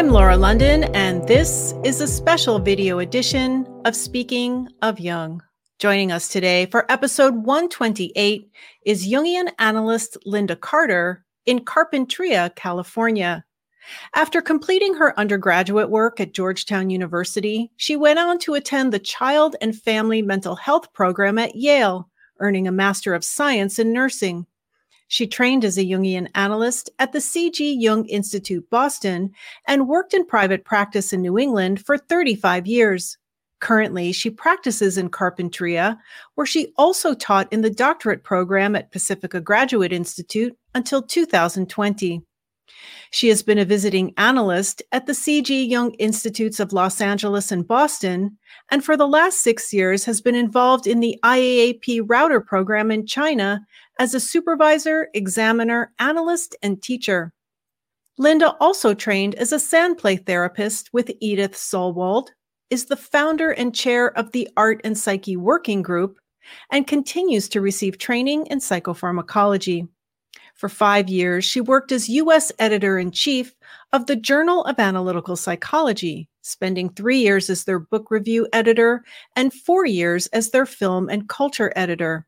I'm Laura London, and this is a special video edition of Speaking of Jung. Joining us today for episode 128 is Jungian analyst Linda Carter in Carpinteria, California. After completing her undergraduate work at Georgetown University, she went on to attend the Child and Family Mental Health program at Yale, earning a Master of Science in Nursing. She trained as a Jungian analyst at the C.G. Jung Institute, Boston, and worked in private practice in New England for 35 years. Currently, she practices in Carpinteria, where she also taught in the doctorate program at Pacifica Graduate Institute until 2020. She has been a visiting analyst at the C.G. Jung Institutes of Los Angeles and Boston, and for the last six years has been involved in the IAAP router program in China as a supervisor, examiner, analyst, and teacher. Linda also trained as a sand play therapist with Edith Sullwold, is the founder and chair of the Art and Psyche Working Group, and continues to receive training in psychopharmacology. For five years, she worked as U.S. editor in chief of the Journal of Analytical Psychology, spending three years as their book review editor and four years as their film and culture editor.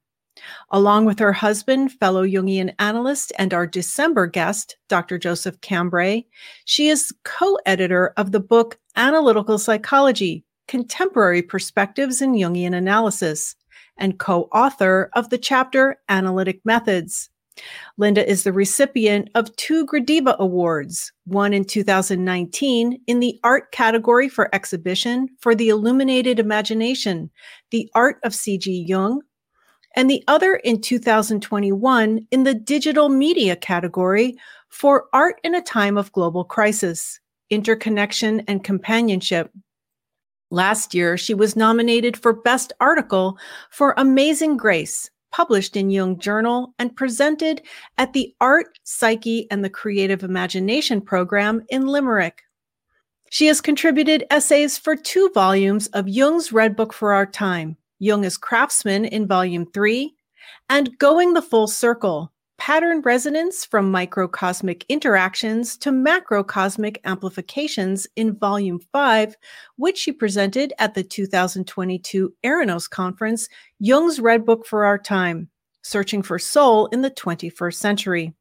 Along with her husband, fellow Jungian analyst, and our December guest, Dr. Joseph Cambray, she is co editor of the book Analytical Psychology Contemporary Perspectives in Jungian Analysis and co author of the chapter Analytic Methods Linda is the recipient of two Gradiva Awards, one in 2019 in the art category for exhibition for the illuminated imagination, the art of C.G. Jung, and the other in 2021 in the digital media category for art in a time of global crisis, interconnection and companionship. Last year, she was nominated for Best Article for Amazing Grace, published in Jung Journal and presented at the Art, Psyche, and the Creative Imagination program in Limerick. She has contributed essays for two volumes of Jung's Red Book for Our Time, Jung as Craftsman in Volume 3, and Going the Full Circle, pattern resonance from microcosmic interactions to macrocosmic amplifications in Volume 5, which she presented at the 2022 Eranos Conference, Jung's Red Book for Our Time Searching for Soul in the 21st Century.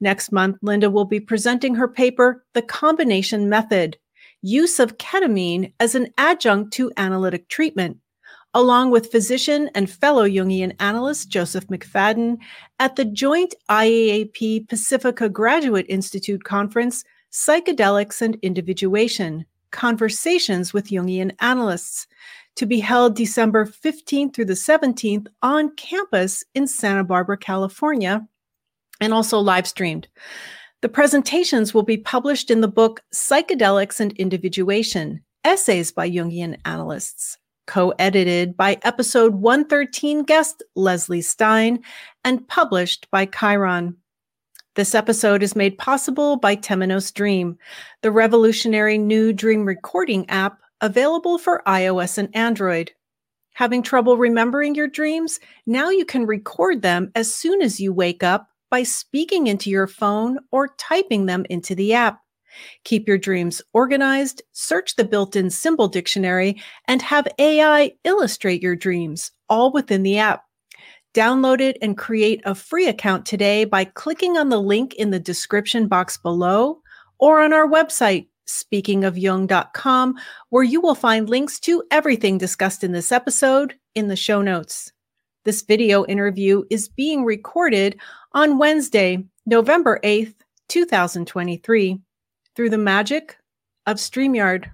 Next month, Linda will be presenting her paper, The Combination Method Use of Ketamine as an Adjunct to Analytic Treatment along with physician and fellow Jungian analyst Joseph McFadden at the joint IAAP Pacifica Graduate Institute Conference, Psychedelics and Individuation Conversations with Jungian Analysts, to be held December 15th through the 17th on campus in Santa Barbara, California, and also live streamed. The presentations will be published in the book Psychedelics and Individuation Essays by Jungian Analysts co edited by episode 113 guest Leslie Stein, and published by Chiron. This episode is made possible by Temenos Dream, the revolutionary new dream recording app available for iOS and Android. Having trouble remembering your dreams? Now you can record them as soon as you wake up by speaking into your phone or typing them into the app. Keep your dreams organized, search the built in symbol dictionary, and have AI illustrate your dreams, all within the app. Download it and create a free account today by clicking on the link in the description box below or on our website, speakingofjung.com, where you will find links to everything discussed in this episode in the show notes. This video interview is being recorded on Wednesday, November 8th, 2023 through the magic of StreamYard.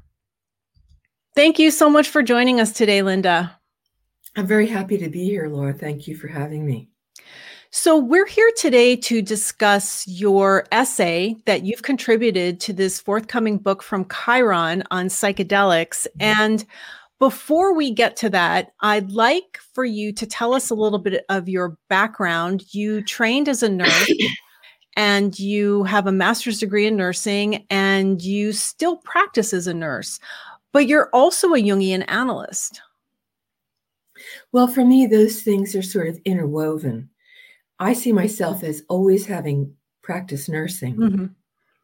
Thank you so much for joining us today, Linda. I'm very happy to be here, Laura. Thank you for having me. So, we're here today to discuss your essay that you've contributed to this forthcoming book from Chiron on psychedelics. And before we get to that, I'd like for you to tell us a little bit of your background. You trained as a nurse and you have a master's degree in nursing and you still practice as a nurse, but you're also a Jungian analyst. Well, for me, those things are sort of interwoven. I see myself as always having practiced nursing. Mm-hmm.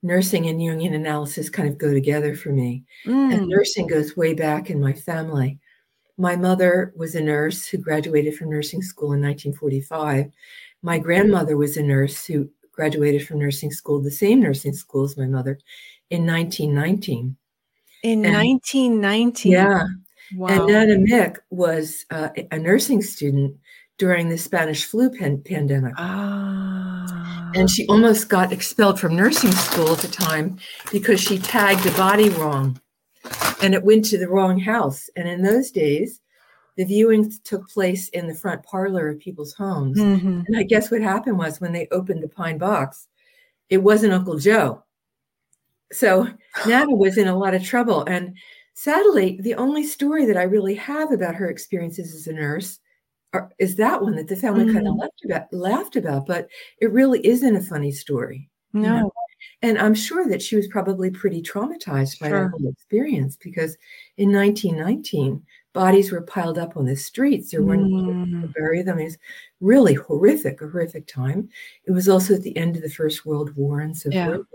nursing and Jungian analysis kind of go together for me. Mm. And nursing goes way back in my family. My mother was a nurse who graduated from nursing school in 1945. My grandmother was a nurse who graduated from nursing school, the same nursing school as my mother, in 1919. In And- 1919. Yeah. Wow. And Nana Mick was uh, a nursing student during the Spanish flu pan- pandemic. ah. And she almost got expelled from nursing school at the time because she tagged a body wrong and it went to the wrong house. And in those days, the viewings took place in the front parlor of people's homes. Mhm. And I guess what happened was when they opened the pine box, it wasn't Uncle Joe. So Nana was in a lot of trouble. And sadly, the only story that I really have about her experiences as a nurse are, is that one that the family kind of laughed about, laughed about, but it really isn't a funny story. No. And I'm sure that she was probably pretty traumatized by Sure. that whole experience because in 1919, bodies were piled up on the streets. There weren't Mm. to bury them. It was really horrific, a horrific time. It was also at the end of the First World War and so Yeah. forth.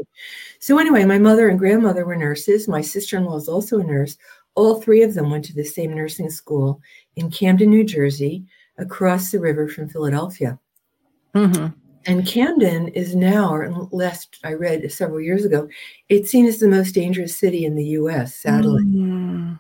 So anyway, my mother and grandmother were nurses. My sister-in-law is also a nurse. All three of them went to the same nursing school in Camden, New Jersey, across the river from Philadelphia. Mhm. And Camden is now, or last I read several years ago, it's seen as the most dangerous city in the U.S. Sadly, Mm.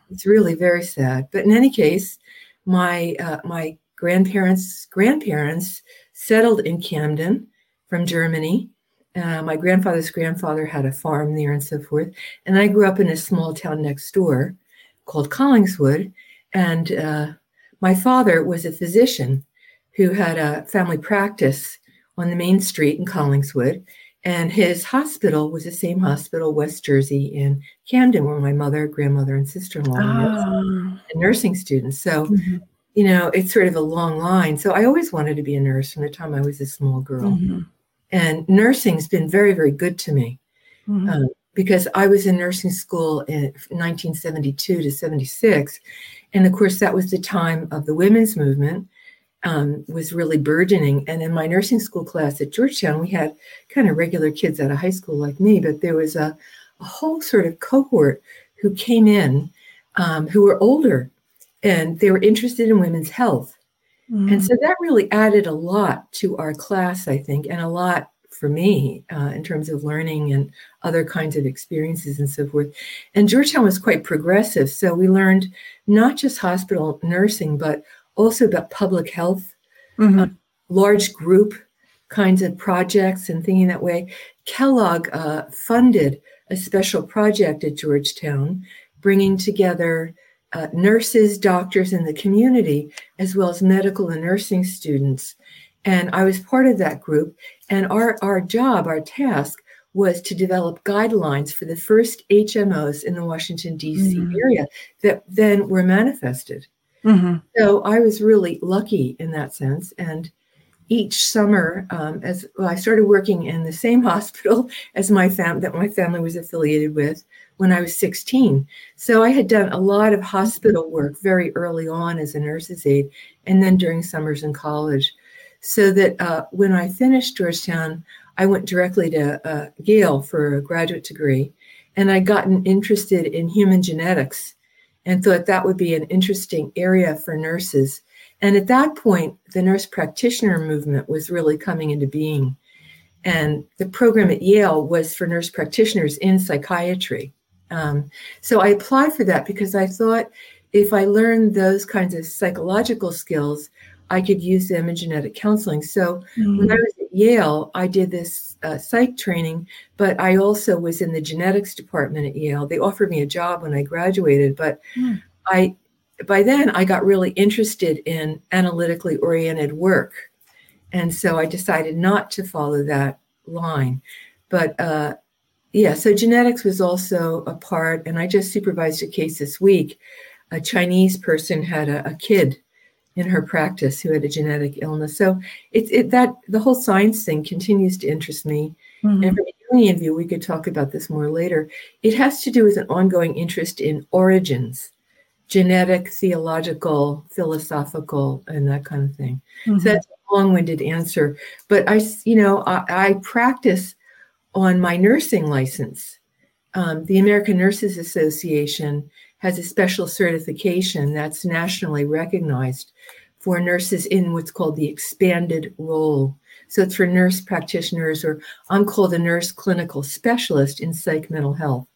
It's really very sad. But in any case, my uh, my grandparents grandparents settled in Camden from Germany. Uh, my grandfather's grandfather had a farm there and so forth. And I grew up in a small town next door called Collingswood. And uh, my father was a physician who had a family practice on the main street in Collingswood. And his hospital was the same hospital, West Jersey, in Camden, where my mother, grandmother, and sister in law were Ah. nursing students. So, Mhm. you know, it's sort of a long line. So I always wanted to be a nurse from the time I was a small girl. Mhm. And nursing's been very, very good to me Mhm. um, because I was in nursing school in 1972 to 76. And of course, that was the time of the women's movement um, was really burgeoning. And in my nursing school class at Georgetown, we had kind of regular kids out of high school like me, but there was a, a whole sort of cohort who came in um, who were older and they were interested in women's health. Mhm. And so that really added a lot to our class, I think, and a lot for me uh, in terms of learning and other kinds of experiences and so forth. And Georgetown was quite progressive. So we learned not just hospital nursing, but also about public health, Mhm. large group kinds of projects and thinking that way. Kellogg uh, funded a special project at Georgetown, bringing together uh, nurses, doctors in the community, as well as medical and nursing students. And I was part of that group. And our, our job, our task, was to develop guidelines for the first HMOs in the Washington, D.C. Mhm. area that then were manifested. Mhm. So I was really lucky in that sense. And each summer, um, as well, I started working in the same hospital as my fam that my family was affiliated with when I was 16. So I had done a lot of hospital work very early on as a nurse's aide, and then during summers in college. So that uh, when I finished Georgetown, I went directly to uh, Yale for a graduate degree, and I'd gotten interested in human genetics and thought that would be an interesting area for nurses. And at that point, the nurse practitioner movement was really coming into being. And the program at Yale was for nurse practitioners in psychiatry. Um, so I applied for that because I thought if I learned those kinds of psychological skills, I could use them in genetic counseling. So when I was at Yale, I did this uh, psych training, but I also was in the genetics department at Yale. They offered me a job when I graduated, but Hmm. I by then I got really interested in analytically oriented work, and so I decided not to follow that line. But uh, yeah, so genetics was also a part, and I just supervised a case this week. A Chinese person had a, a kid in her practice who had a genetic illness. So it's it that the whole science thing continues to interest me. Mhm. And from a Jungian view, we could talk about this more later. It has to do with an ongoing interest in origins, genetic, theological, philosophical, and that kind of thing. Mhm. So that's a long-winded answer. But I, you know, I, I practice on my nursing license. Um, the American Nurses Association has a special certification that's nationally recognized for nurses in what's called the expanded role. So it's for nurse practitioners, or I'm called a nurse clinical specialist in psych mental health.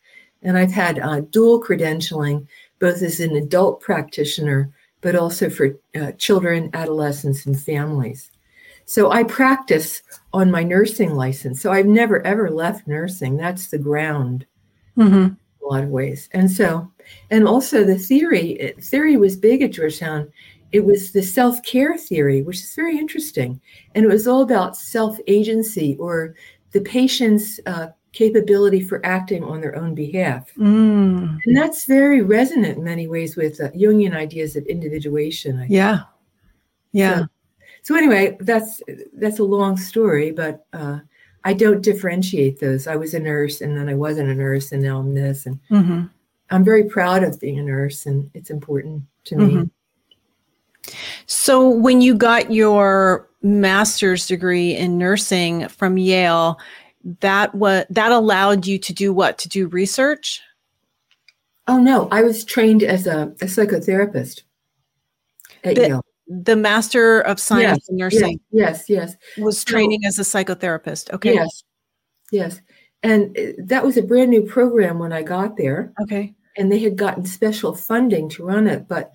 And I've had uh, dual credentialing, both as an adult practitioner, but also for uh, children, adolescents, and families. So I practice on my nursing license. So I've never ever left nursing. That's the ground mm-hmm. A lot of ways. And so, and also the theory, theory was big at Georgetown. It was the self care theory, which is very interesting. And it was all about self agency or the patient's uh, capability for acting on their own behalf. Mm. And that's very resonant in many ways with uh, Jungian ideas of individuation. Yeah. Yeah. So, so, anyway, that's that's a long story, but uh, I don't differentiate those. I was a nurse, and then I wasn't a nurse, and now I'm this, and mm-hmm. I'm very proud of being a nurse, and it's important to me. Mm-hmm. So, when you got your master's degree in nursing from Yale, that what that allowed you to do what? To do research? Oh no, I was trained as a, a psychotherapist at the, Yale the master of science yes, in nursing. yes yes, yes. was training so, as a psychotherapist. Okay. Yes yes. And uh, that was a brand new program when i got there. Okay. And they had gotten special funding to run it but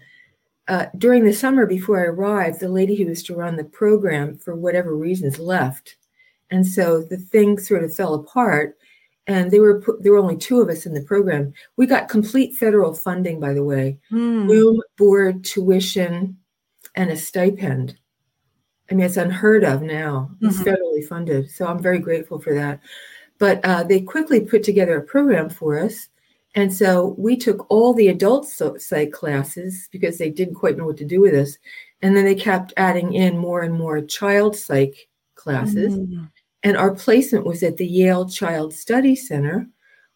uh, during the summer before i arrived the lady who was to run the program for whatever reasons left. And so the thing sort of fell apart and there were there were only two of us in the program. We got complete federal funding by the way. Mm. room board tuition and a stipend. I mean, it's unheard of now. It's mm-hmm. federally funded. So I'm very grateful for that. But uh, they quickly put together a program for us. And so we took all the adult psych classes because they didn't quite know what to do with us. And then they kept adding in more and more child psych classes. Mm-hmm. And our placement was at the Yale Child Study Center,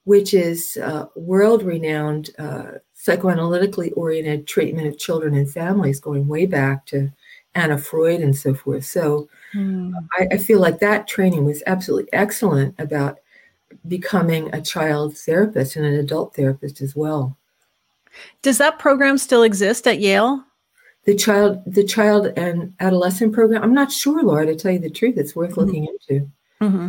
which is uh, world renowned uh, psychoanalytically oriented treatment of children and families going way back to Anna Freud and so forth. So mm. I, I, feel like that training was absolutely excellent about becoming a child therapist and an adult therapist as well. Does that program still exist at Yale? The child, the child and adolescent program. I'm not sure, Laura. To tell you the truth, it's worth mm-hmm. looking into. Mm-hmm.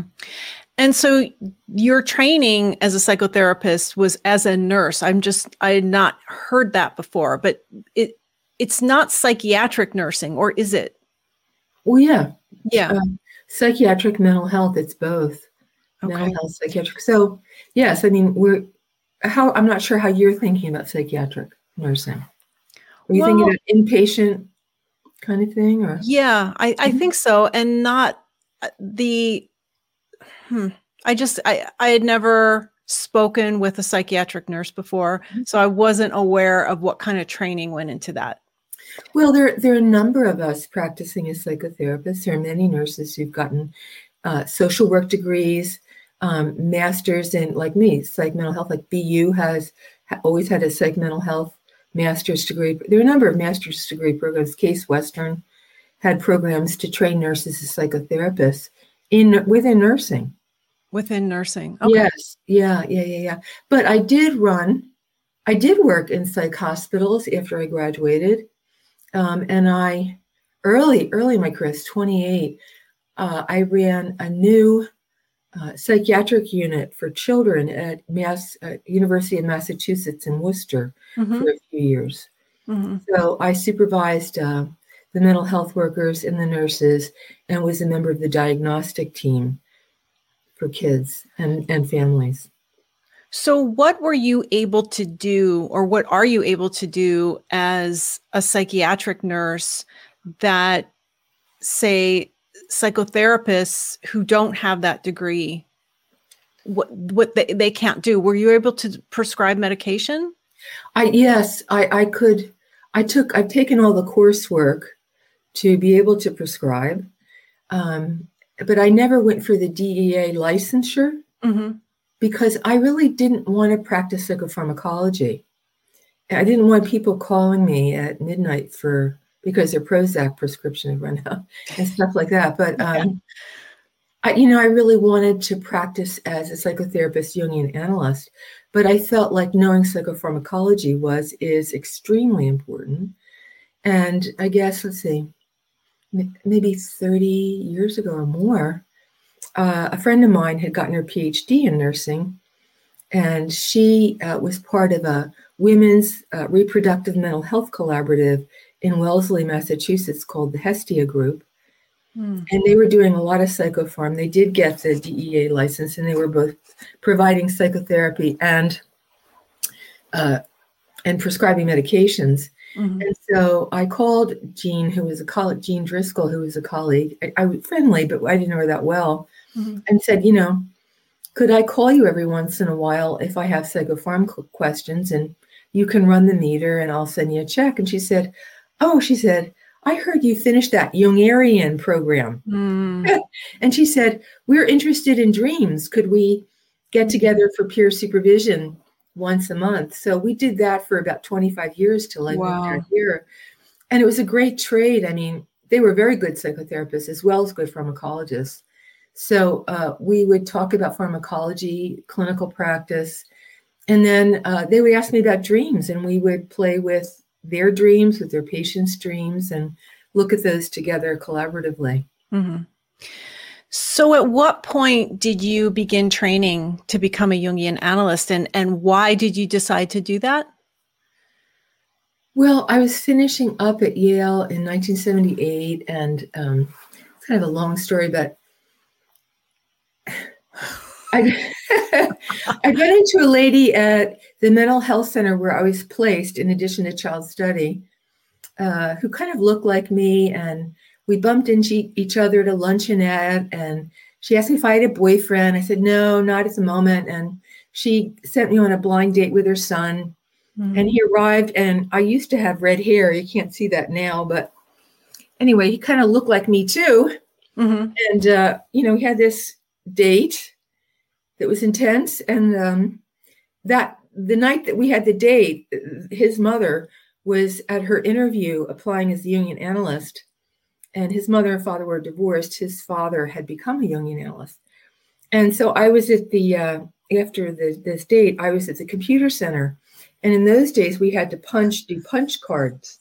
And so your training as a psychotherapist was as a nurse. I'm just I had not heard that before, but it it's not psychiatric nursing or is it? Well, yeah. Yeah. Um, psychiatric mental health it's both. Okay. Mental health psychiatric. So, yes, I mean, we're how I'm not sure how you're thinking about psychiatric nursing. Are you well, thinking about inpatient kind of thing or Yeah, I I mm-hmm. think so and not uh, the hmm, I just I I had never spoken with a psychiatric nurse before, mm-hmm. so I wasn't aware of what kind of training went into that. Well, there there are a number of us practicing as psychotherapists. There are many nurses who've gotten uh, social work degrees, um, masters in like me, psych mental health. Like BU has ha- always had a psych mental health master's degree. There are a number of master's degree programs. Case Western had programs to train nurses as psychotherapists in within nursing within nursing. Okay. Yes. Yeah. Yeah. Yeah. Yeah. But I did run, I did work in psych hospitals after I graduated. Um, and I, early, early in my career, 28, uh, I ran a new uh, psychiatric unit for children at Mass uh, University of Massachusetts in Worcester mm-hmm. for a few years. Mm-hmm. So I supervised uh, the mental health workers and the nurses and was a member of the diagnostic team for kids and, and families. So, what were you able to do, or what are you able to do as a psychiatric nurse that, say, psychotherapists who don't have that degree, what what they, they can't do? Were you able to prescribe medication? I yes, I I could. I took I've taken all the coursework to be able to prescribe. Um, but I never went for the DEA licensure mm-hmm. because I really didn't want to practice psychopharmacology. I didn't want people calling me at midnight for because their Prozac prescription had run out and stuff like that. But um, I, you know, I really wanted to practice as a psychotherapist, Jungian analyst, but I felt like knowing psychopharmacology was is extremely important. And I guess let's see, maybe 30 years ago or more, uh, a friend of mine had gotten her PhD in nursing, and she uh, was part of a women's uh, reproductive mental health collaborative in Wellesley, Massachusetts, called the Hestia Group. Mm. And they were doing a lot of psychopharm. They did get the DEA license, and they were both providing psychotherapy and uh, and prescribing medications. Mm-hmm. And so I called Jean, who was a colleague, Jean Driscoll, who was a colleague. I, I was friendly, but I didn't know her that well, mm-hmm. and said, you know, could I call you every once in a while if I have psychopharm questions, and you can run the meter, and I'll send you a check. And she said, oh, she said, I heard you finished that Jungarian program. Mm. and she said, We're interested in dreams. Could we get together for peer supervision once a month? So we did that for about 25 years till I wow. moved here. And it was a great trade. I mean, they were very good psychotherapists as well as good pharmacologists. So uh, we would talk about pharmacology, clinical practice, and then uh, they would ask me about dreams, and we would play with their dreams with their patients' dreams and look at those together collaboratively. Mm-hmm. So, at what point did you begin training to become a Jungian analyst, and, and why did you decide to do that? Well, I was finishing up at Yale in 1978, and um, it's kind of a long story, but I, I got into a lady at the mental health center where I was placed, in addition to child study, uh, who kind of looked like me. And we bumped into each other at a luncheonette. And she asked me if I had a boyfriend. I said, no, not at the moment. And she sent me on a blind date with her son. Mm-hmm. And he arrived, and I used to have red hair. You can't see that now, but anyway, he kind of looked like me too. Mm-hmm. And, uh, you know, we had this date that was intense. And um, that the night that we had the date, his mother was at her interview applying as a Jungian analyst, and his mother and father were divorced. His father had become a Jungian analyst, and so I was at the uh, after the, this date. I was at the computer center, and in those days we had to punch do punch cards.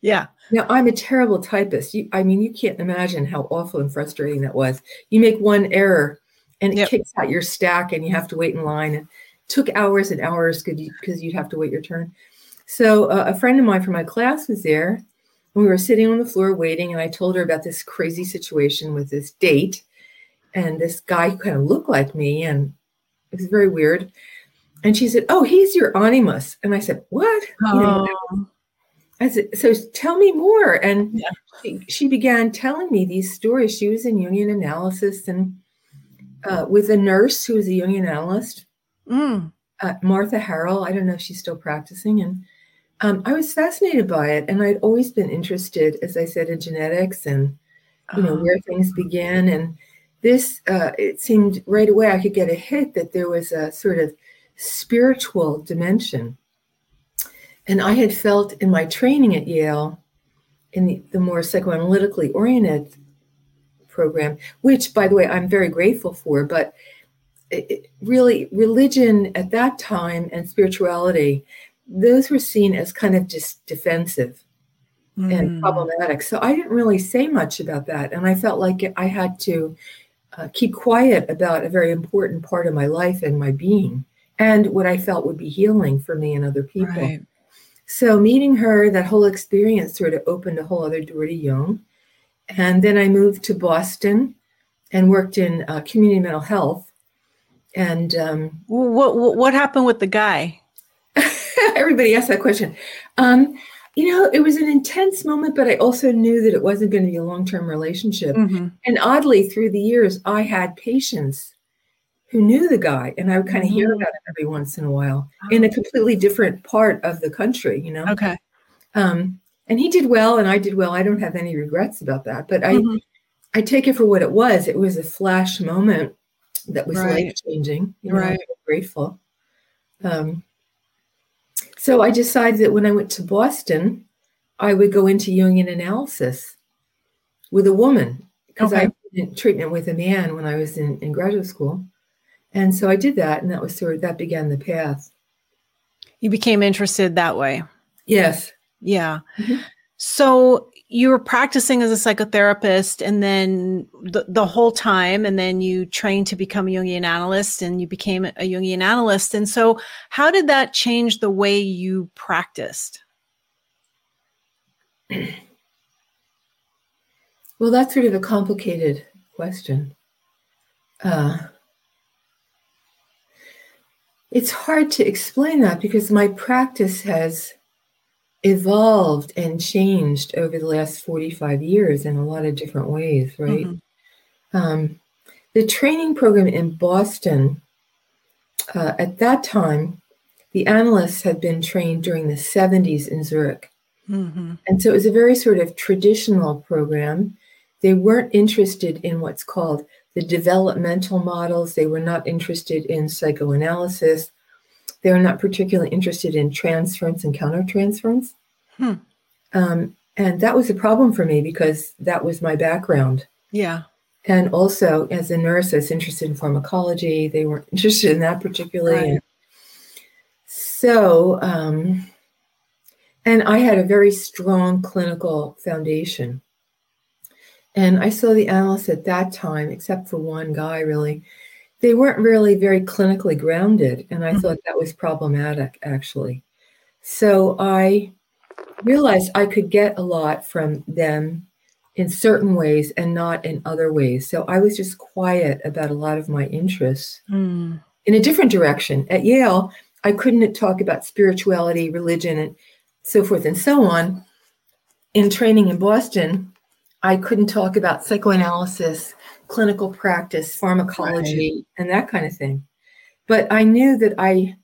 Yeah. Now I'm a terrible typist. You, I mean, you can't imagine how awful and frustrating that was. You make one error and it yep. kicks out your stack and you have to wait in line. And took hours and hours because you'd have to wait your turn. So uh, a friend of mine from my class was there we were sitting on the floor waiting and I told her about this crazy situation with this date and this guy who kind of looked like me and it was very weird. And she said, Oh, he's your animus. And I said, What? Oh. You know, oh. I said, So tell me more. And yeah. she, she began telling me these stories. She was in Jungian analysis and uh, with a nurse who was a Jungian analyst, mm. uh, Martha Harrell. I don't know if she's still practicing. And um, I was fascinated by it. And I'd always been interested, as I said, in genetics and, you know, oh. where things begin. And this, uh, it seemed right away I could get a hit that there was a sort of spiritual dimension. And I had felt in my training at Yale, in the, the more psychoanalytically oriented program, which, by the way, I'm very grateful for. But it, really, religion at that time and spirituality, those were seen as kind of just defensive mm. and problematic. So I didn't really say much about that. And I felt like I had to uh, keep quiet about a very important part of my life and my being and what I felt would be healing for me and other people. Right. So meeting her, that whole experience sort of opened a whole other door to Jung. And then I moved to Boston and worked in uh, community mental health. And um, what, what, what happened with the guy? Everybody asked that question. Um, you know, it was an intense moment, but I also knew that it wasn't going to be a long term relationship. Mm-hmm. And oddly, through the years, I had patients who knew the guy, and I would kind of mm-hmm. hear about him every once in a while oh. in a completely different part of the country, you know? Okay. Um, and he did well and I did well. I don't have any regrets about that, but I mm-hmm. I take it for what it was. It was a flash moment that was right. life changing. You know, right. I'm grateful. Um, so I decided that when I went to Boston, I would go into Jungian analysis with a woman because okay. I did treatment with a man when I was in, in graduate school. And so I did that, and that was sort of that began the path. You became interested that way. Yes. Yeah. Mm-hmm. So you were practicing as a psychotherapist and then the, the whole time, and then you trained to become a Jungian analyst and you became a Jungian analyst. And so, how did that change the way you practiced? Well, that's sort of a complicated question. Uh, it's hard to explain that because my practice has evolved and changed over the last 45 years in a lot of different ways, right? Mm-hmm. Um, the training program in Boston, uh, at that time, the analysts had been trained during the 70s in Zurich. Mm-hmm. And so it was a very sort of traditional program. They weren't interested in what's called the developmental models. They were not interested in psychoanalysis. They were not particularly interested in transference and countertransference. Hmm. Um, and that was a problem for me because that was my background. Yeah. And also, as a nurse, I was interested in pharmacology. They weren't interested in that particularly. Right. So, um, and I had a very strong clinical foundation. And I saw the analysts at that time, except for one guy really, they weren't really very clinically grounded. And I mm-hmm. thought that was problematic, actually. So I realized I could get a lot from them in certain ways and not in other ways. So I was just quiet about a lot of my interests mm. in a different direction. At Yale, I couldn't talk about spirituality, religion, and so forth and so on. In training in Boston, I couldn't talk about psychoanalysis, clinical practice, pharmacology, right. and that kind of thing. But I knew that I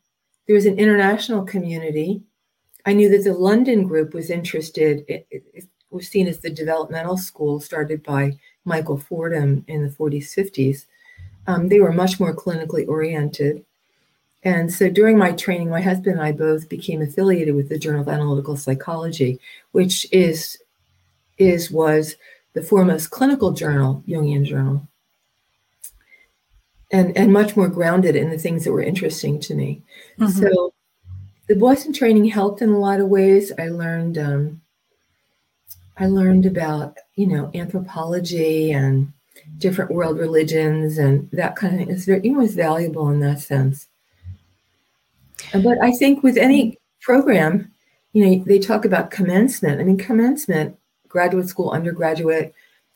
there was an international community. I knew that the London group was interested. It, it, it was seen as the developmental school started by Michael Fordham in the 40s, 50s. Um, they were much more clinically oriented. And so during my training, my husband and I both became affiliated with the Journal of Analytical Psychology, which is is was the foremost clinical journal, Jungian journal, and and much more grounded in the things that were interesting to me. Mm-hmm. So the Boston training helped in a lot of ways. I learned um, I learned about you know anthropology and different world religions and that kind of thing. It's very, it was valuable in that sense. But I think with any program, you know, they talk about commencement. I mean, commencement graduate school, undergraduate,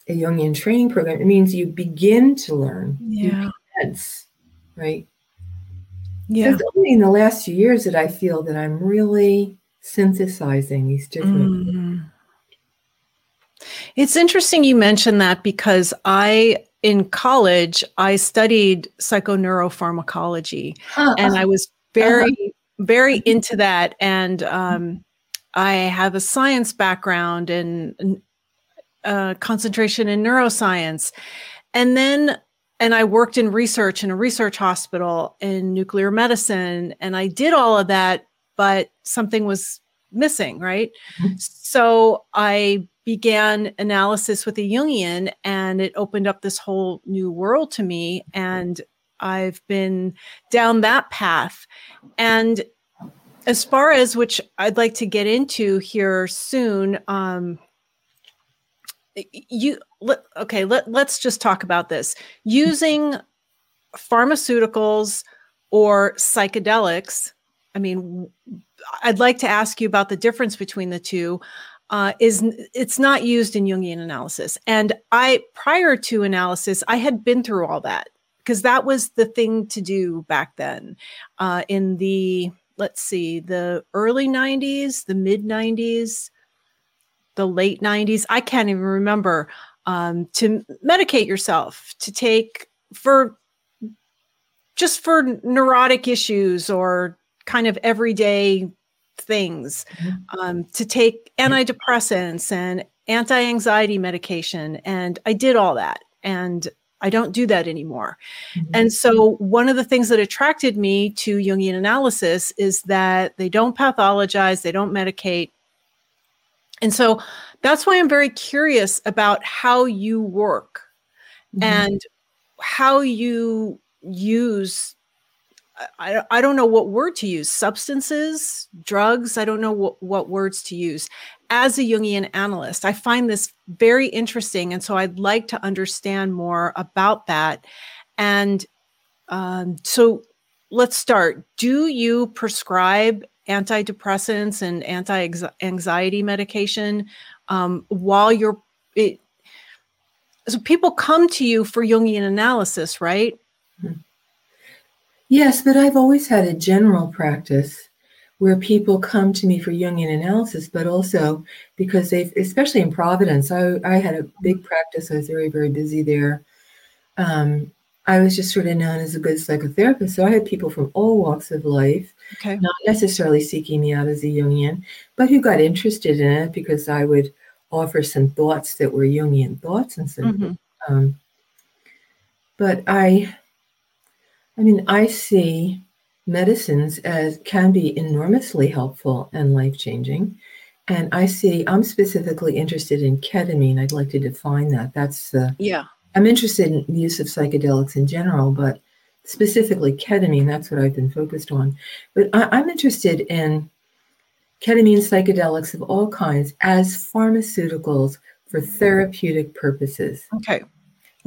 a Jungian training program, it means you begin to learn. Yeah. Commence, right? Yeah. So it's only in the last few years that I feel that I'm really synthesizing these different. Mm. It's interesting you mentioned that because I, in college, I studied psychoneuropharmacology uh, and I was very, uh-huh. very into that. And um, I have a science background and uh, concentration in neuroscience. And then, and I worked in research in a research hospital in nuclear medicine. And I did all of that, but something was missing, right? Mm-hmm. So I began analysis with a Jungian and it opened up this whole new world to me. And I've been down that path. And as far as which I'd like to get into here soon, um, you let, okay, let, let's just talk about this. Using pharmaceuticals or psychedelics, I mean, I'd like to ask you about the difference between the two. Uh, is it's not used in Jungian analysis. And I, prior to analysis, I had been through all that because that was the thing to do back then. Uh, in the let's see, the early 90s, the mid 90s, the late 90s. I can't even remember. Um, to medicate yourself, to take for just for neurotic issues or kind of everyday things, mm-hmm. um, to take antidepressants and anti anxiety medication. And I did all that. And I don't do that anymore. Mm-hmm. And so, one of the things that attracted me to Jungian analysis is that they don't pathologize, they don't medicate. And so, that's why I'm very curious about how you work mm-hmm. and how you use I, I don't know what word to use substances drugs i don't know what, what words to use as a jungian analyst i find this very interesting and so i'd like to understand more about that and um, so let's start do you prescribe antidepressants and anti-anxiety medication um, while you're it, so people come to you for jungian analysis right. Yes, but I've always had a general practice where people come to me for Jungian analysis, but also because they've, especially in Providence, I, I had a big practice. I was very, very busy there. Um, I was just sort of known as a good psychotherapist. So I had people from all walks of life, okay. not necessarily seeking me out as a Jungian, but who got interested in it because I would offer some thoughts that were Jungian thoughts and so. Mm-hmm. Um, but I I mean, I see medicines as can be enormously helpful and life changing. And I see, I'm specifically interested in ketamine. I'd like to define that. That's the, yeah. I'm interested in the use of psychedelics in general, but specifically ketamine, that's what I've been focused on. But I, am interested in ketamine psychedelics of all kinds as pharmaceuticals for therapeutic purposes. Okay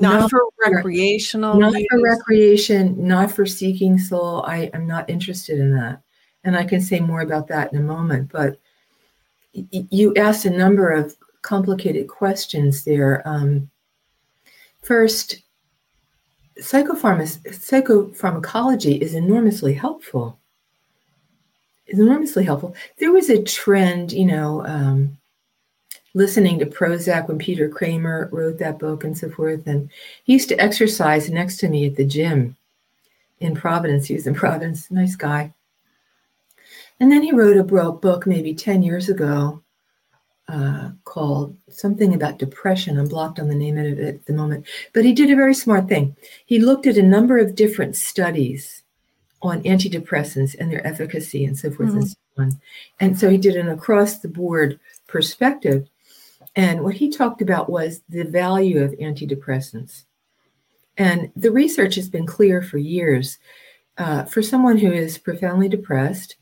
not, not for recreational not use. for recreation not for seeking soul. I am not interested in that. And i can say more about that in a moment but you asked a number of complicated questions there. Um, first psychopharmacology is enormously helpful. Is enormously helpful. There was a trend you know um, listening to Prozac when Peter Kramer wrote that book and so forth. And he used to exercise next to me at the gym in Providence. He was in Providence, nice guy. And then he wrote a book maybe 10 years ago uh, called something about depression. I'm blocked on the name of it at the moment. But he did a very smart thing. He looked at a number of different studies on antidepressants and their efficacy and so forth mm-hmm. and so on. And so he did an across the board perspective. And what he talked about was the value of antidepressants. And the research has been clear for years. Uh, for someone who is profoundly depressed,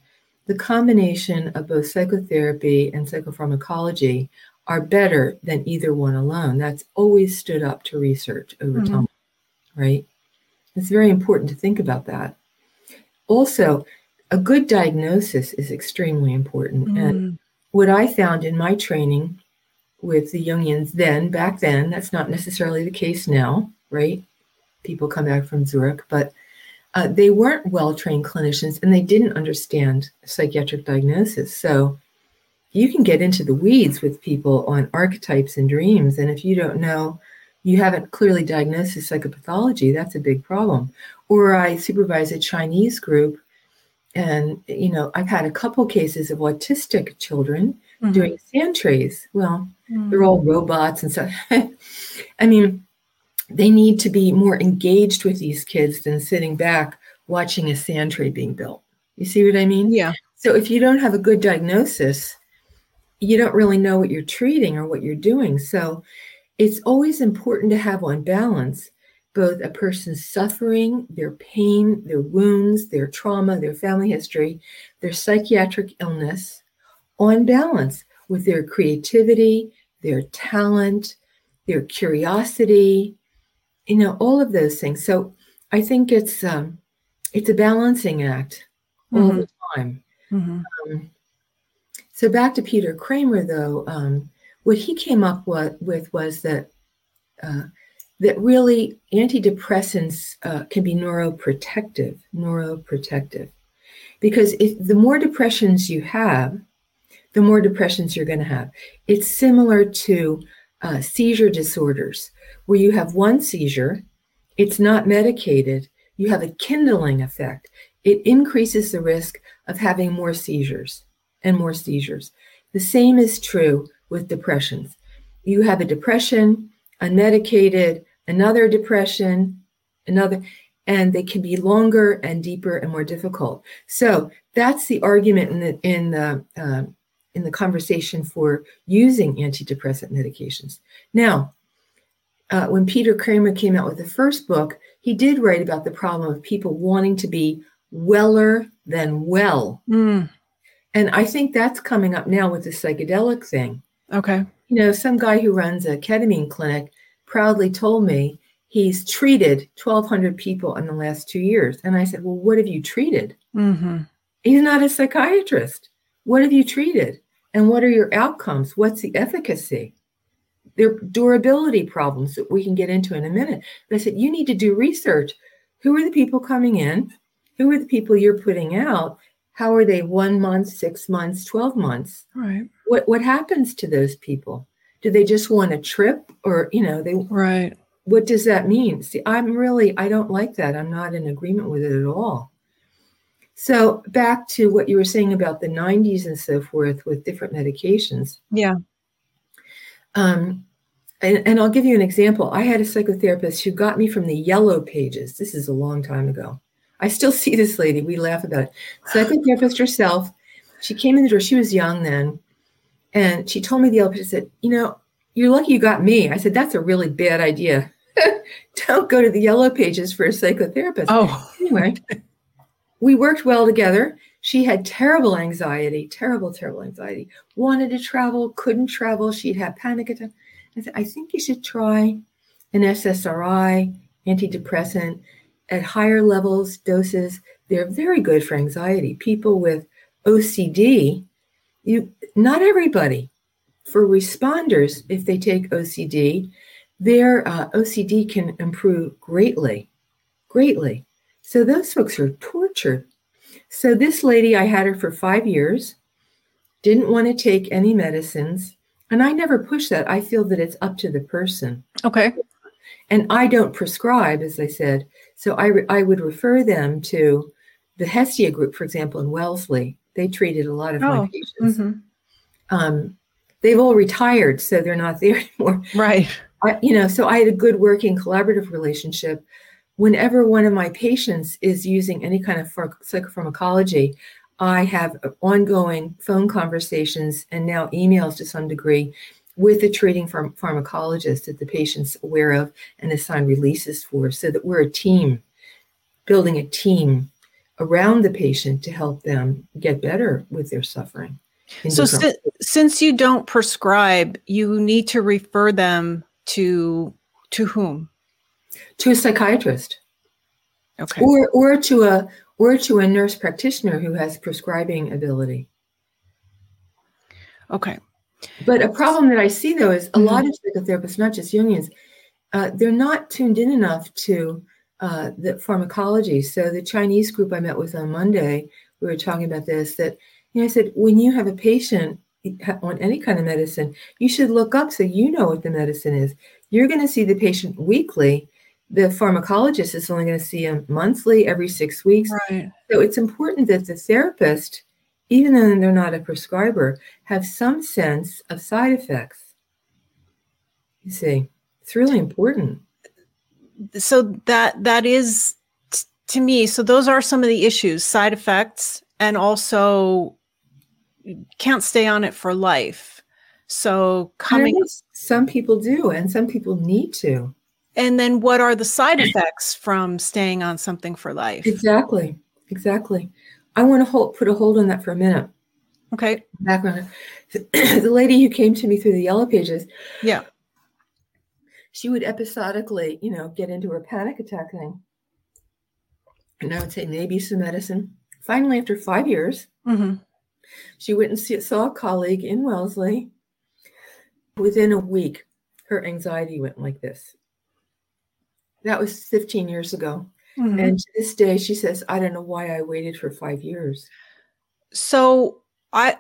the combination of both psychotherapy and psychopharmacology are better than either one alone. That's always stood up to research over mm-hmm. time, right? It's very important to think about that. Also, a good diagnosis is extremely important. Mm. And what I found in my training with the Jungians then, back then, that's not necessarily the case now, right? People come back from Zurich, but uh, they weren't well trained clinicians and they didn't understand psychiatric diagnosis. So you can get into the weeds with people on archetypes and dreams. And if you don't know, you haven't clearly diagnosed the psychopathology, that's a big problem. Or I supervise a Chinese group, and you know, I've had a couple cases of autistic children mm-hmm. doing sand trays. Well, mm-hmm. they're all robots and stuff. I mean, they need to be more engaged with these kids than sitting back watching a sand tray being built. You see what I mean? Yeah. So if you don't have a good diagnosis, you don't really know what you're treating or what you're doing. So it's always important to have on balance both a person's suffering, their pain, their wounds, their trauma, their family history, their psychiatric illness, on balance with their creativity, their talent, their curiosity, you know, all of those things. So I think it's um, it's a balancing act all mm-hmm. the time. Mm-hmm. Um, so back to Peter Kramer, though, um, what he came up with, with was that uh, that really antidepressants uh, can be neuroprotective, neuroprotective, because if the more depressions you have, the more depressions you're going to have. It's similar to uh, seizure disorders, where you have one seizure, it's not medicated, you have a kindling effect. It increases the risk of having more seizures and more seizures. The same is true with depressions. You have a depression, unmedicated, another depression, another, and they can be longer and deeper and more difficult. So that's the argument in the in the uh, in the conversation for using antidepressant medications. Now, uh, when Peter Kramer came out with the first book, he did write about the problem of people wanting to be weller than well. Mm, And I think that's coming up now with the psychedelic thing. okay. You know, some guy who runs a ketamine clinic proudly told me he's treated 1,200 people in the last two years. And I said, Well, what have you treated? hmm He's not a psychiatrist. What have you treated? And what are your outcomes? What's the efficacy? There are durability problems that we can get into in a minute. But I said, you need to do research. Who are the people coming in? Who are the people you're putting out? How are they one month, six months, 12 months? Right. What what happens to those people? Do they just want a trip or, you know, they Right. what does that mean? See, I'm really, I don't like that. I'm not in agreement with it at all. So, back to what you were saying about the 90s and so forth with different medications. Yeah. Um, and, and I'll give you an example. I had a psychotherapist who got me from the yellow pages. This is a long time ago. I still see this lady. We laugh about it. Psychotherapist herself. She came in the door. She was young then. And she told me the yellow pages said, You know, you're lucky you got me. I said, That's a really bad idea. Don't go to the yellow pages for a psychotherapist. Oh. Anyway, we worked well together. She had terrible anxiety, terrible, terrible anxiety. Wanted to travel, couldn't travel. She'd have panic attacks. I said, I think you should try an SSRI, antidepressant at higher levels, doses. They're very good for anxiety. People with OCD, you not everybody. For responders, if they take OCD, their uh, OCD can improve greatly, greatly. So those folks are tortured. So this lady, I had her for five years, didn't want to take any medicines. And I never push that. I feel that it's up to the person. Okay. And I don't prescribe, as I said. So I, re- I would refer them to the Hestia group, for example, in Wellesley. They treated a lot of my Oh, patients. hmm Um, they've all retired, so they're not there anymore. Right. I, you know, so I had a good working collaborative relationship. Whenever one of my patients is using any kind of psychopharmacology, I have ongoing phone conversations and now emails to some degree with the treating pharm- pharmacologist that the patient's aware of and assign releases for, so that we're a team, building a team around the patient to help them get better with their suffering. So si- since you don't prescribe, you need to refer them to to whom? To a psychiatrist. Okay. or or to a or to a nurse practitioner who has prescribing ability. Okay. But a problem that I see though is a lot of psychotherapists, not just Jungians, uh, they're not tuned in enough to uh, the pharmacology. So the Chinese group I met with on Monday, we were talking about this. That you know, I said when you have a patient on any kind of medicine, you should look up so you know what the medicine is. You're going to see the patient weekly. The pharmacologist is only going to see him monthly, every six weeks. Right. So it's important that the therapist, even though they're not a prescriber, have some sense of side effects. You see, it's really important. So that that is t- to me. So those are some of the issues: side effects, and also can't stay on it for life. So coming some people do, and some people need to. And then what are the side effects from staying on something for life? Exactly, exactly. I want to hold, put a hold on that for a minute. Okay. Background: the lady who came to me through the yellow pages, Yeah. she would episodically, you know, get into her panic attack thing, and I would say maybe some medicine. Finally, after five years, hmm She went and see, saw a colleague in Wellesley. Within a week, her anxiety went like this. That was 15 years ago. Mm-hmm. And to this day, she says, I don't know why I waited for five years. So I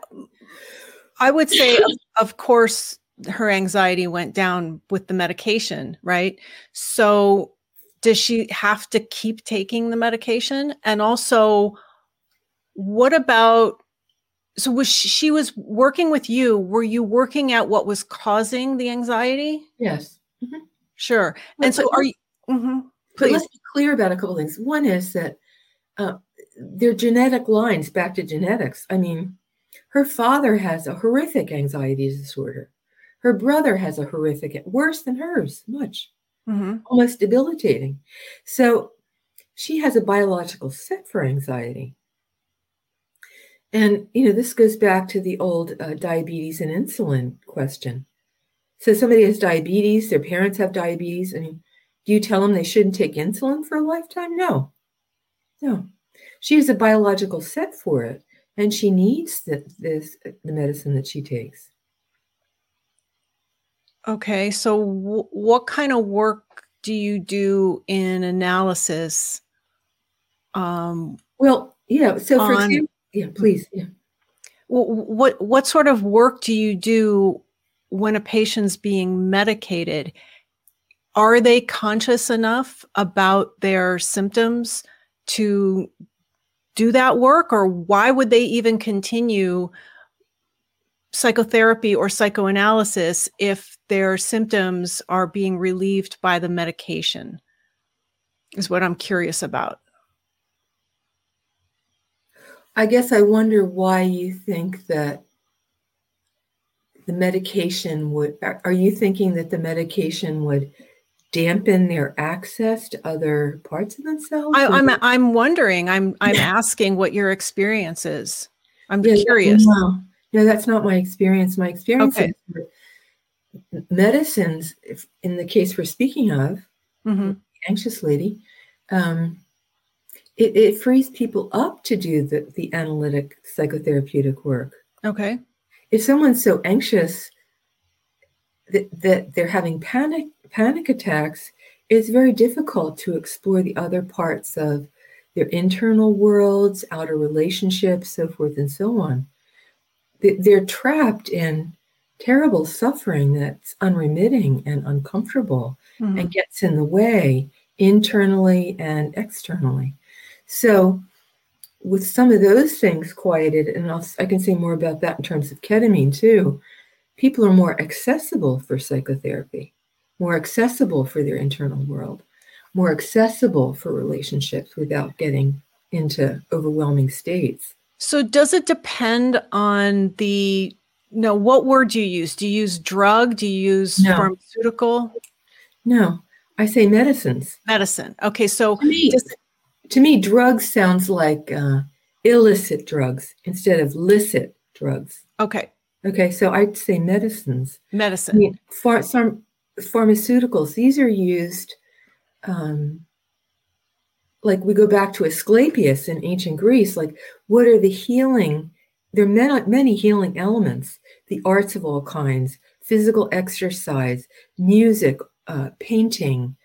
I would say of, course her anxiety went down with the medication, right? So does she have to keep taking the medication? And also what about so was she, she was working with you, were you working at what was causing the anxiety? Yes. Sure. And so are you mhm, But let's be clear about a couple things. One is that uh, their genetic lines back to genetics. I mean, her father has a horrific anxiety disorder. Her brother has a horrific, worse than hers, much. mm-hmm. almost debilitating. So she has a biological set for anxiety. And, you know, this goes back to the old uh, diabetes and insulin question. So somebody has diabetes, their parents have diabetes. I mean, do you tell them they shouldn't take insulin for a lifetime? No. No. She has a biological set for it, and she needs the, this the medicine that she takes. Okay, so w- what kind of work do you do in analysis? Um, well, yeah. So for on, example, yeah, please, yeah. What what sort of work do you do when a patient's being medicated? Are they conscious enough about their symptoms to do that work, or why would they even continue psychotherapy or psychoanalysis if their symptoms are being relieved by the medication? Is what I'm curious about. I guess I wonder why you think that the medication would, are you thinking that the medication would dampen their access to other parts of themselves? I, am I'm, I'm wondering. I'm I'm asking what your experience is. I'm yeah, curious. No, no, that's not my experience. My experience okay. is medicines. If, in the case we're speaking of, mm-hmm. anxious lady, um, it, it frees people up to do the the analytic psychotherapeutic work. Okay. If someone's so anxious that, that they're having panic panic attacks, it's very difficult to explore the other parts of their internal worlds, outer relationships, so forth and so on. They're trapped in terrible suffering that's unremitting and uncomfortable mm-hmm. and gets in the way internally and externally. So, with some of those things quieted, and I'll, I can say more about that in terms of ketamine too, people are more accessible for psychotherapy more accessible for their internal world, more accessible for relationships without getting into overwhelming states. So, does it depend on the you no? What word do you use? Do you use drug? Do you use no. pharmaceutical? No, I say medicines. Medicine. Okay, so to me, does, to me drugs sounds like uh, illicit drugs instead of licit drugs. Okay. Okay, so I'd say medicines. Medicine. I mean, for some pharmaceuticals, these are used um, like we go back to Asclepius in ancient Greece, like what are the healing? There are many, many healing elements, the arts of all kinds, physical exercise, music, uh, painting,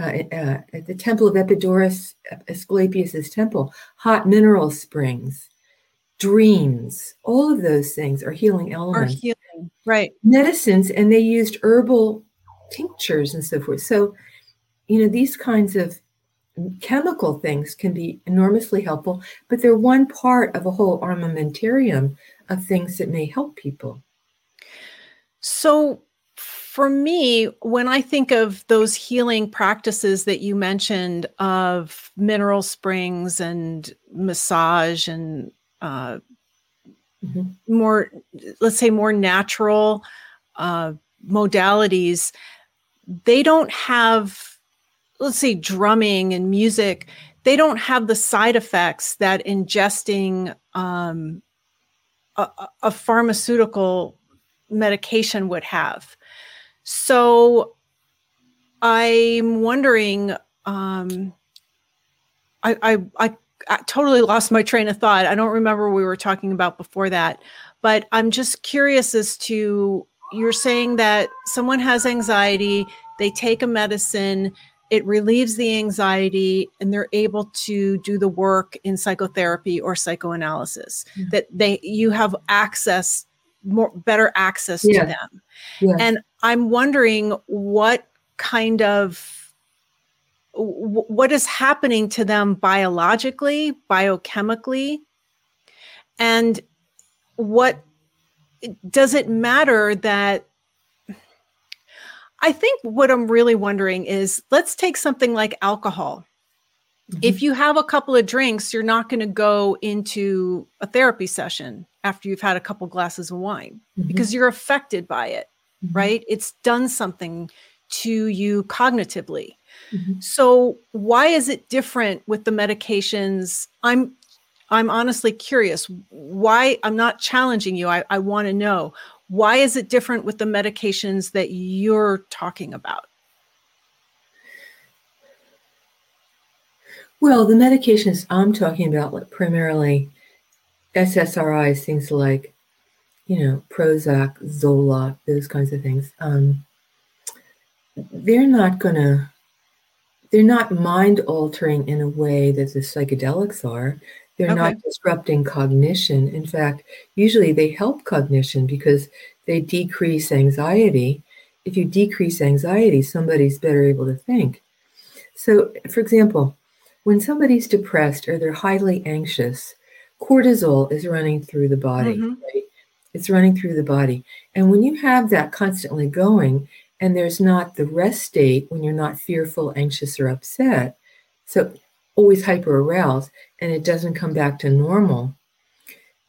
uh, uh, at the temple of Epidaurus, Asclepius's temple, hot mineral springs, dreams, all of those things are healing elements. Are healing, right. Medicines, and they used herbal tinctures and so forth. So, you know, these kinds of chemical things can be enormously helpful, but they're one part of a whole armamentarium of things that may help people. So, for me, when I think of those healing practices that you mentioned of mineral springs and massage and uh, mm-hmm. more, let's say, more natural uh, modalities, they don't have, let's say, drumming and music, they don't have the side effects that ingesting um, a, a pharmaceutical medication would have. So I'm wondering, um, I, I, I, I, totally lost my train of thought. I don't remember what we were talking about before that, but I'm just curious as to you're saying that someone has anxiety, they take a medicine, it relieves the anxiety, and they're able to do the work in psychotherapy or psychoanalysis. That they you have access more better access yeah. to them. Yeah. And I'm wondering what kind of what is happening to them biologically, biochemically, and what does it matter that I think what I'm really wondering is let's take something like alcohol. Mm-hmm. If you have a couple of drinks, you're not going to go into a therapy session after you've had a couple glasses of wine mm-hmm. because you're affected by it, mm-hmm. right? It's done something to you cognitively. Mm-hmm. So why is it different with the medications? I'm I'm honestly curious why I'm not challenging you. I, I want to know why is it different with the medications that you're talking about? Well, the medications I'm talking about, like primarily SSRIs, things like, you know, Prozac, Zoloft, those kinds of things. Um, they're not going to, they're not mind altering in a way that the psychedelics are. They're okay. not disrupting cognition. In fact, usually they help cognition because they decrease anxiety. If you decrease anxiety, somebody's better able to think. So, for example, when somebody's depressed or they're highly anxious, cortisol is running through the body, mm-hmm. right? It's running through the body. And when you have that constantly going, and there's not the rest state when you're not fearful, anxious, or upset, so always hyper aroused, and it doesn't come back to normal,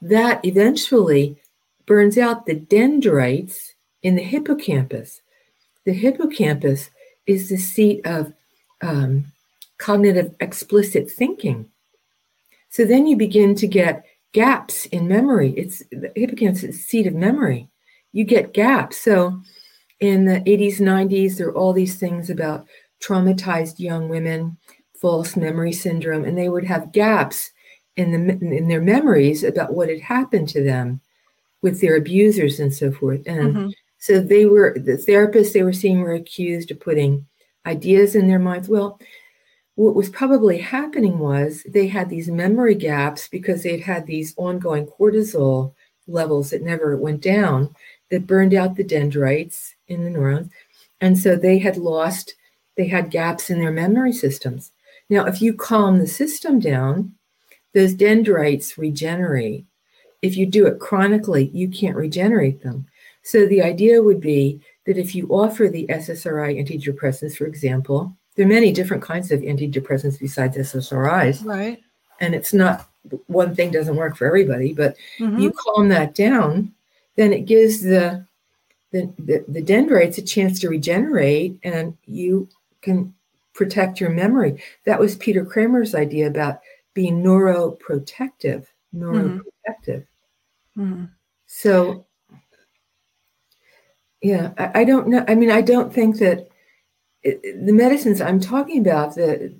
that eventually burns out the dendrites in the hippocampus. The hippocampus is the seat of um, cognitive explicit thinking. So then you begin to get gaps in memory. It's the hippocampus is the seat of memory. You get gaps. So in the 80s, 90s, there are all these things about traumatized young women, false memory syndrome, and they would have gaps in the in their memories about what had happened to them with their abusers and so forth. And mm-hmm. so they were the therapists they were seeing were accused of putting ideas in their minds. Well, what was probably happening was they had these memory gaps because they'd had these ongoing cortisol levels that never went down that burned out the dendrites in the neurons. And so they had lost, they had gaps in their memory systems. Now, if you calm the system down, those dendrites regenerate. If you do it chronically, you can't regenerate them. So the idea would be that if you offer the SSRI antidepressants, for example, there are many different kinds of antidepressants besides SSRIs. Right. And it's not one thing doesn't work for everybody, but mm-hmm. you calm that down, then it gives the, the the, the dendrites a chance to regenerate and you can protect your memory. That was Peter Kramer's idea about being neuroprotective. Neuroprotective. Mm-hmm. So yeah, I, I don't know. I mean, I don't think that the medicines I'm talking about, the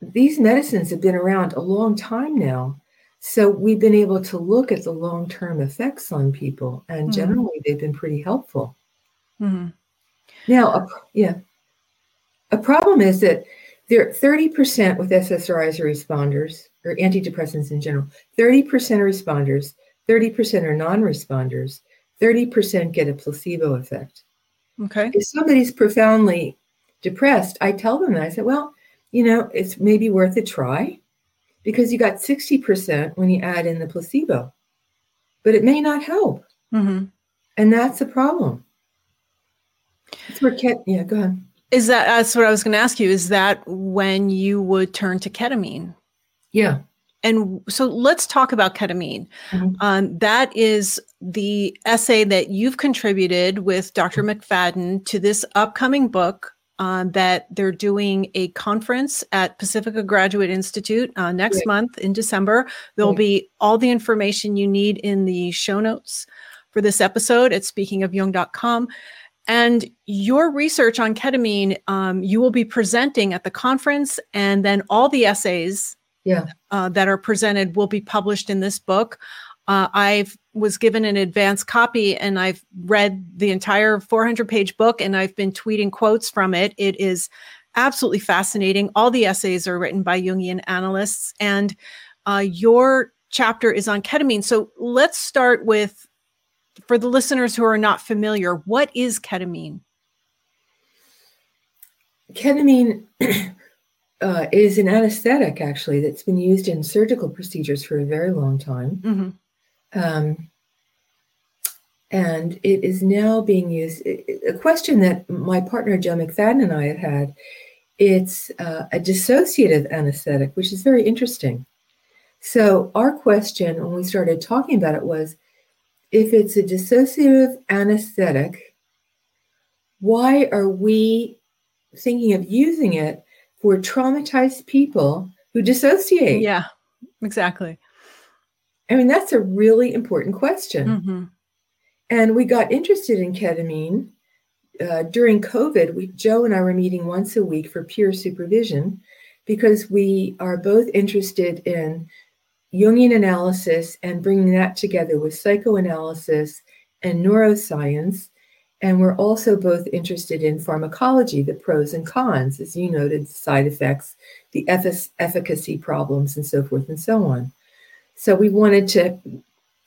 these medicines have been around a long time now. So we've been able to look at the long-term effects on people, and mm-hmm. generally they've been pretty helpful. Mm-hmm. Now, yeah, a problem is that there 30% with SSRIs are responders, or antidepressants in general. 30% are responders, 30% are non-responders, 30% get a placebo effect. Okay. If somebody's profoundly depressed, I tell them that. I said, well, you know, it's maybe worth a try because you got 60% when you add in the placebo, but it may not help. Mm-hmm. And that's a problem. That's where ket- yeah, go ahead. Is that that's what I was going to ask you? Is that when you would turn to ketamine? Yeah. And so let's talk about ketamine. Mm-hmm. Um, that is the essay that you've contributed with Dr. McFadden to this upcoming book um, that they're doing a conference at Pacifica Graduate Institute uh, next right. month in December. There'll right. be all the information you need in the show notes for this episode at speakingofjung.com. And your research on ketamine, um, you will be presenting at the conference, and then all the essays yeah. uh, that are presented will be published in this book. Uh, I was given an advance copy and I've read the entire 400 page book and I've been tweeting quotes from it. It is absolutely fascinating. All the essays are written by Jungian analysts, and uh, your chapter is on ketamine. So let's start with, for the listeners who are not familiar, what is ketamine? Ketamine uh, is an anesthetic, actually, that's been used in surgical procedures for a very long time. Mm-hmm. Um, and it is now being used. A question that my partner Joe McFadden and I have had it's uh, a dissociative anesthetic, which is very interesting. So, our question when we started talking about it was if it's a dissociative anesthetic, why are we thinking of using it for traumatized people who dissociate? Yeah, exactly. I mean, that's a really important question. Mm-hmm. And we got interested in ketamine uh, during COVID. We, Joe and I were meeting once a week for peer supervision because we are both interested in Jungian analysis and bringing that together with psychoanalysis and neuroscience. And we're also both interested in pharmacology, the pros and cons, as you noted, the side effects, the efficacy problems, and so forth and so on. So we wanted to,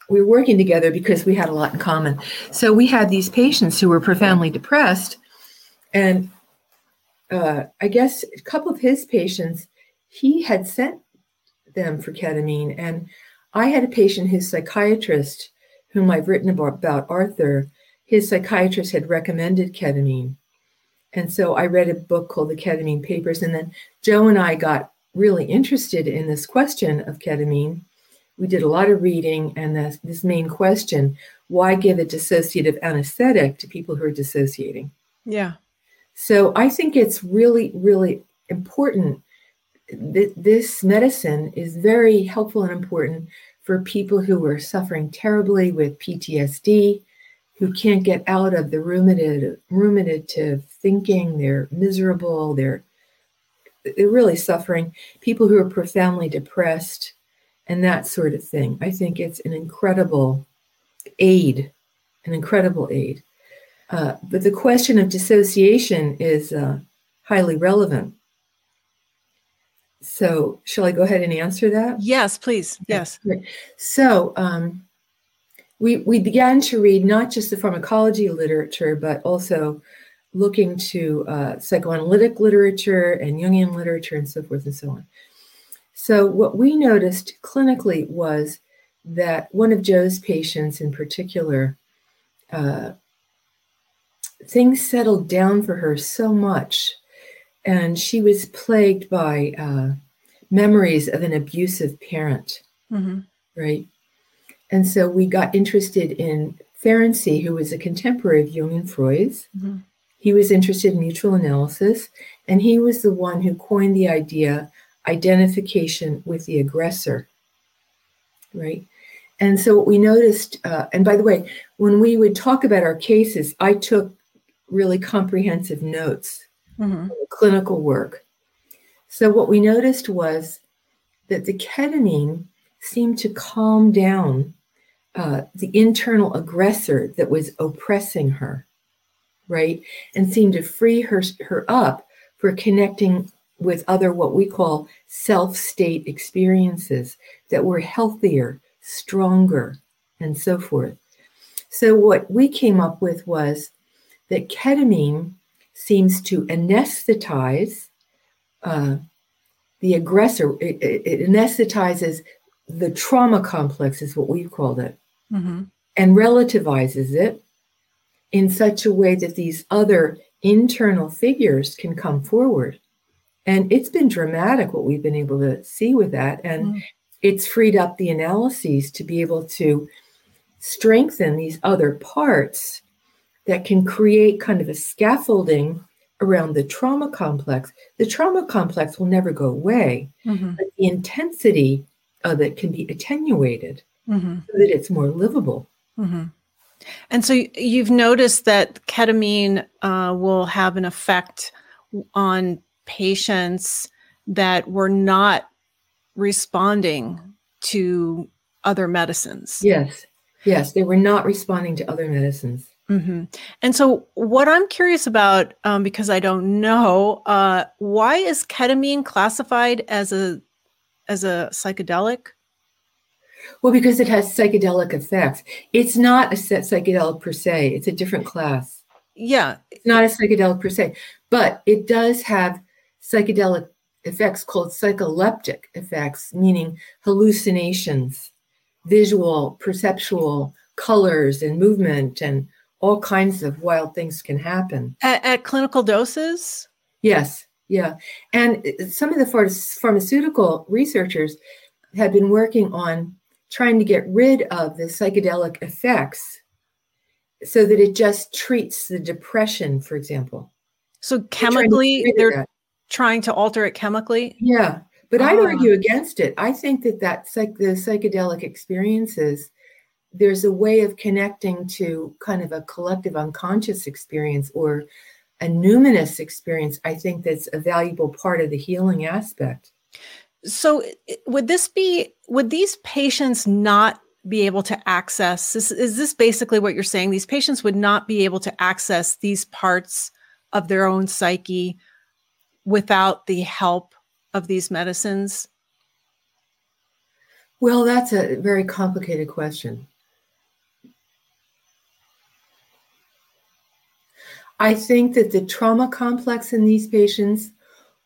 we were working together because we had a lot in common. So we had these patients who were profoundly depressed. And uh, I guess a couple of his patients, he had sent them for ketamine. And I had a patient, his psychiatrist, whom I've written about, about Arthur, his psychiatrist had recommended ketamine. And so I read a book called The Ketamine Papers. And then Joe and I got really interested in this question of ketamine. We did a lot of reading and this, this main question why give a dissociative anesthetic to people who are dissociating? Yeah. So I think it's really, really important th- this medicine is very helpful and important for people who are suffering terribly with PTSD, who can't get out of the ruminative, ruminative thinking. They're miserable. They're they're really suffering. People who are profoundly depressed, and that sort of thing. I think it's an incredible aid, an incredible aid. Uh, but the question of dissociation is uh, highly relevant. So, shall I go ahead and answer that? Yes, please. Yes. So, um, we we began to read not just the pharmacology literature, but also looking to uh, psychoanalytic literature and Jungian literature and so forth and so on. So, what we noticed clinically was that one of Joe's patients in particular, uh, things settled down for her so much and she was plagued by uh, memories of an abusive parent, mm-hmm. right? And so we got interested in Ferenczi, who was a contemporary of Jung and Freud's. Mm-hmm. He was interested in mutual analysis, and he was the one who coined the idea identification with the aggressor, right? And so what we noticed, uh, and by the way, when we would talk about our cases, I took really comprehensive notes mm-hmm. clinical work. So, what we noticed was that the ketamine seemed to calm down uh, the internal aggressor that was oppressing her, right? And seemed to free her, her up for connecting with other, what we call self state experiences that were healthier, stronger, and so forth. So, what we came up with was that ketamine seems to anesthetize uh, the aggressor. It, it, anesthetizes the trauma complex, is what we've called it, mm-hmm. and relativizes it in such a way that these other internal figures can come forward. And it's been dramatic what we've been able to see with that. And mm-hmm. it's freed up the analyses to be able to strengthen these other parts that can create kind of a scaffolding around the trauma complex. The trauma complex will never go away, mm-hmm. but the intensity of it can be attenuated mm-hmm. so that it's more livable. Mm-hmm. And so you've noticed that ketamine uh, will have an effect on patients that were not responding to other medicines. Yes, yes, they were not responding to other medicines. Mm-hmm. And so, what I'm curious about, um, because I don't know, uh, why is ketamine classified as a as a psychedelic? Well, because it has psychedelic effects. It's not a psychedelic per se. It's a different class. Yeah, it's not a psychedelic per se, but it does have psychedelic effects called psycholeptic effects, meaning hallucinations, visual, perceptual, colors, and movement, and all kinds of wild things can happen. At, at clinical doses? Yes, yeah. And some of the pharmaceutical researchers have been working on trying to get rid of the psychedelic effects so that it just treats the depression, for example. So chemically, they're, they're trying to alter it chemically. Yeah, but I'd ah. argue against it. I think that that psych- the psychedelic experiences, there's a way of connecting to kind of a collective unconscious experience or a numinous experience. I think that's a valuable part of the healing aspect. So, would this be? Would these patients not be able to access? Is, is this basically what you're saying? These patients would not be able to access these parts of their own psyche without the help of these medicines? Well, that's a very complicated question. I think that the trauma complex in these patients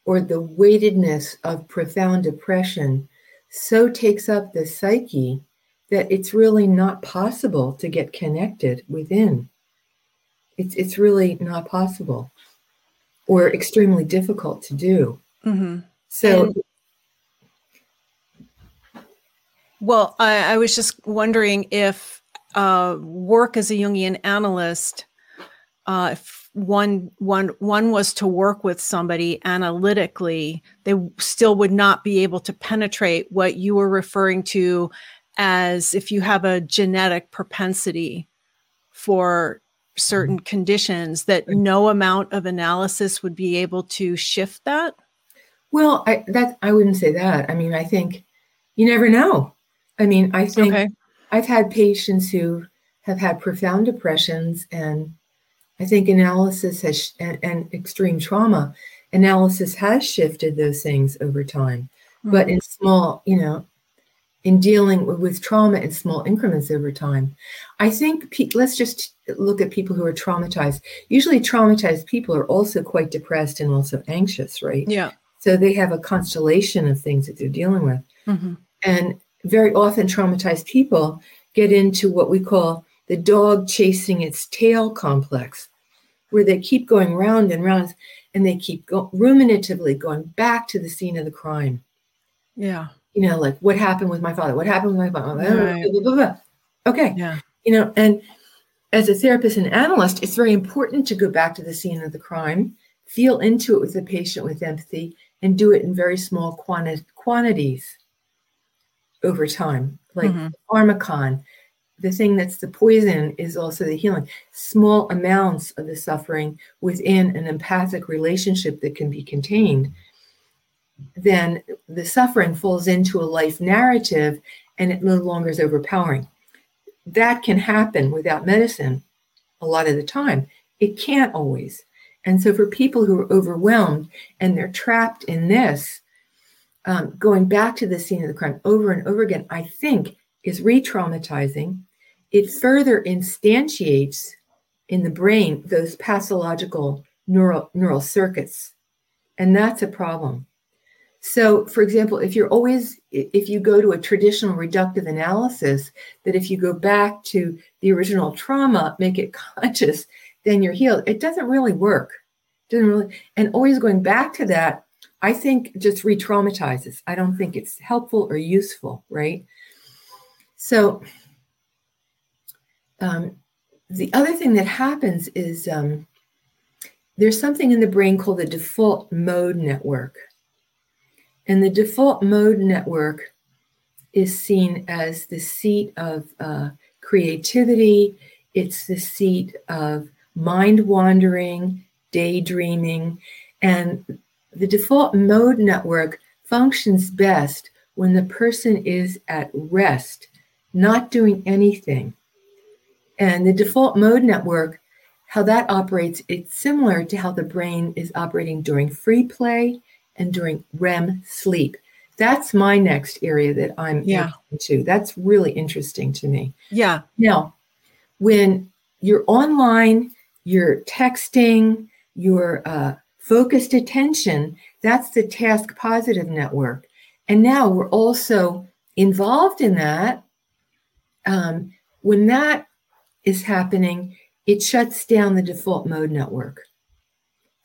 or the weightedness of profound depression so takes up the psyche that it's really not possible to get connected within. It's, it's really not possible or extremely difficult to do. Mm-hmm. So, and, well, I, I, was just wondering if uh, work as a Jungian analyst, uh, if one one one was to work with somebody analytically, they still would not be able to penetrate what you were referring to as if you have a genetic propensity for certain mm-hmm. conditions that no amount of analysis would be able to shift that well, I that I wouldn't say that. I mean, I think you never know. I mean, I think okay. I've had patients who have had profound depressions, and I think analysis has and, and extreme trauma analysis has shifted those things over time, mm-hmm. but in small, you know, in dealing with trauma in small increments over time. I think let's just look at people who are traumatized. Usually, traumatized people are also quite depressed and also anxious, right? Yeah. So they have a constellation of things that they're dealing with. Mm-hmm. And very often, traumatized people get into what we call the dog chasing its tail complex, where they keep going round and round and they keep go- ruminatively going back to the scene of the crime. Yeah. You know, like what happened with my father? What happened with my father? Right. Blah, blah, blah, okay. Yeah. You know, and as a therapist and analyst, it's very important to go back to the scene of the crime, feel into it with the patient with empathy, and do it in very small quanti- quantities over time. Like mm-hmm. pharmacon, the thing that's the poison is also the healing. Small amounts of the suffering within an empathic relationship that can be contained. Then the suffering falls into a life narrative and it no longer is overpowering. That can happen without medicine a lot of the time. It can't always. And so, for people who are overwhelmed and they're trapped in this, um, going back to the scene of the crime over and over again, I think is re traumatizing. It further instantiates in the brain those pathological neural, neural circuits. And that's a problem. So, for example, if you're always, if you go to a traditional reductive analysis, that if you go back to the original trauma, make it conscious, then you're healed. It doesn't really work. It doesn't really, and always going back to that, I think just re-traumatizes. I don't think it's helpful or useful, right? So um, the other thing that happens is um, there's something in the brain called the default mode network. And the default mode network is seen as the seat of uh, creativity, it's the seat of mind wandering, daydreaming, and the default mode network functions best when the person is at rest, not doing anything. And the default mode network, how that operates, it's similar to how the brain is operating during free play and during REM sleep. That's my next area that I'm yeah. into. That's really interesting to me. Yeah. Now, when you're online you're texting, your uh, focused attention. That's the task positive network. And now we're also involved in that. Um, when that is happening, it shuts down the default mode network.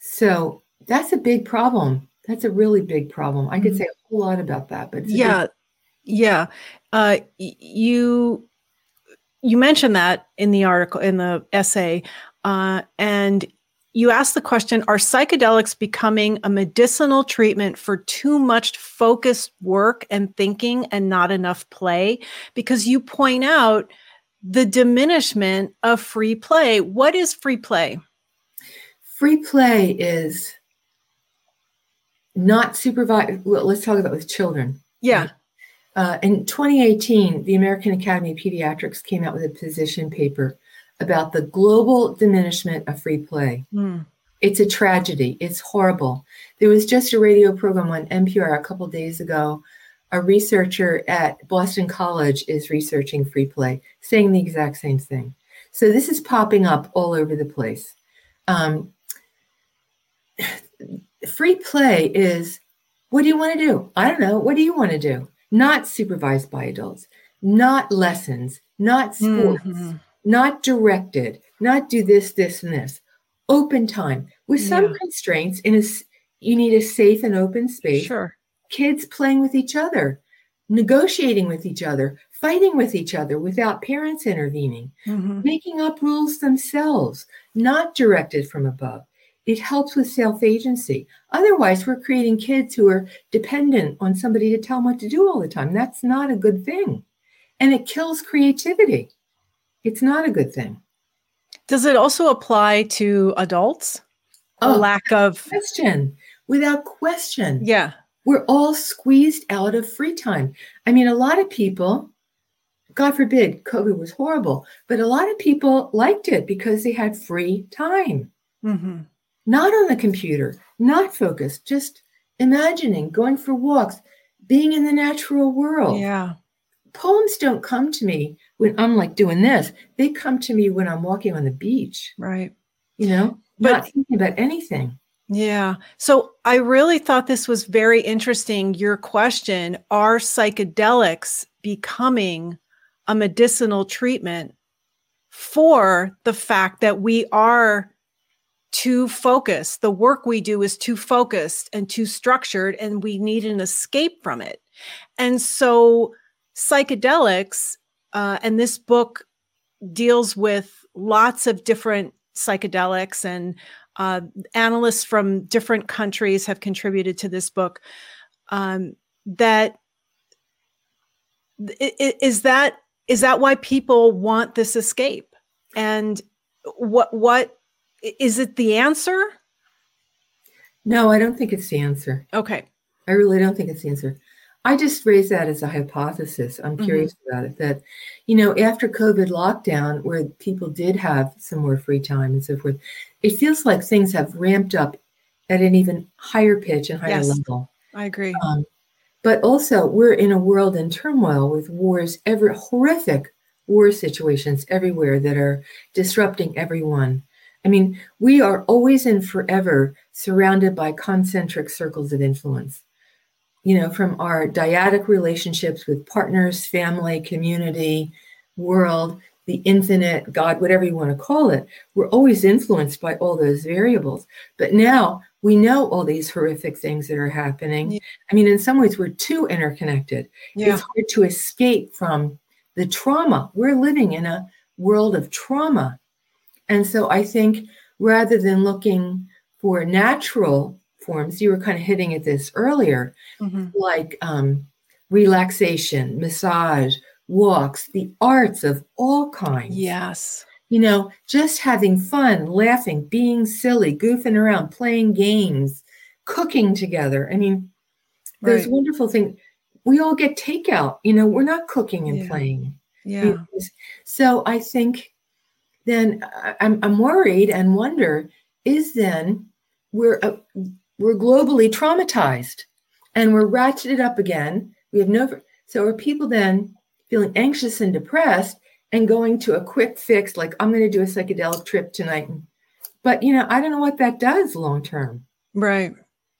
So that's a big problem. That's a really big problem. I could mm-hmm. say a whole lot about that, but yeah, big- yeah. Uh, you you mentioned that in the article in the essay uh, and you asked the question Are psychedelics becoming a medicinal treatment for too much focused work and thinking and not enough play? Because you point out the diminishment of free play. What is free play? Free play is not supervised. Well, let's talk about with children. Yeah. Uh, in 2018, the American Academy of Pediatrics came out with a position paper about the global diminishment of free play. Mm. It's a tragedy. It's horrible. There was just a radio program on NPR a couple days ago. A researcher at Boston College is researching free play, saying the exact same thing. So this is popping up all over the place. Um, free play is what do you want to do? I don't know. What do you want to do? Not supervised by adults, not lessons, not sports. Mm-hmm not directed, not do this, this, and this. Open time with some yeah. constraints. In a, you need a safe and open space. Sure. Kids playing with each other, negotiating with each other, fighting with each other without parents intervening, mm-hmm. making up rules themselves, not directed from above. It helps with self agency. Otherwise, we're creating kids who are dependent on somebody to tell them what to do all the time. That's not a good thing. And it kills creativity it's not a good thing. Does it also apply to adults? Oh, a lack of question. Without question. Yeah. We're all squeezed out of free time. I mean, a lot of people, God forbid, COVID was horrible, but a lot of people liked it because they had free time. Mm-hmm. Not on the computer, not focused, just imagining, going for walks, being in the natural world. Yeah. Poems don't come to me when I'm like doing this, they come to me when I'm walking on the beach. Right. You know, but, not thinking about anything. Yeah. So I really thought this was very interesting. Your question Are psychedelics becoming a medicinal treatment for the fact that we are too focused? The work we do is too focused and too structured, and we need an escape from it. And so psychedelics uh, and this book deals with lots of different psychedelics and uh, analysts from different countries have contributed to this book um, that is that is that why people want this escape and what what is it the answer no i don't think it's the answer okay i really don't think it's the answer I just raise that as a hypothesis. I'm mm-hmm. curious mm-hmm. about it. That, you know, after COVID lockdown, where people did have some more free time and so forth, it feels like things have ramped up at an even higher pitch and higher yes, level. I agree. Um, but also, we're in a world in turmoil with wars, every horrific war situations everywhere that are disrupting everyone. I mean, we are always and forever surrounded by concentric circles of influence you know, from our dyadic relationships with partners, family, community, world, the infinite, God, whatever you want to call it, we're always influenced by all those variables. But now we know all these horrific things that are happening. Yeah. I mean, in some ways, we're too interconnected. Yeah. It's hard to escape from the trauma. We're living in a world of trauma. And so I think rather than looking for natural forms, you were kind of hitting at this earlier, mm-hmm. like um, relaxation, massage, walks, the arts of all kinds. Yes. You know, just having fun, laughing, being silly, goofing around, playing games, cooking together. I mean, there's right. wonderful things. We all get takeout. You know, we're not cooking and yeah. playing. Yeah. So I think then I'm, I'm worried and wonder is then we're uh, we're globally traumatized and we're ratcheted up again. We have no, so are people then feeling anxious and depressed and going to a quick fix, like I'm going to do a psychedelic trip tonight. But, you know, I don't know what that does long term. Right.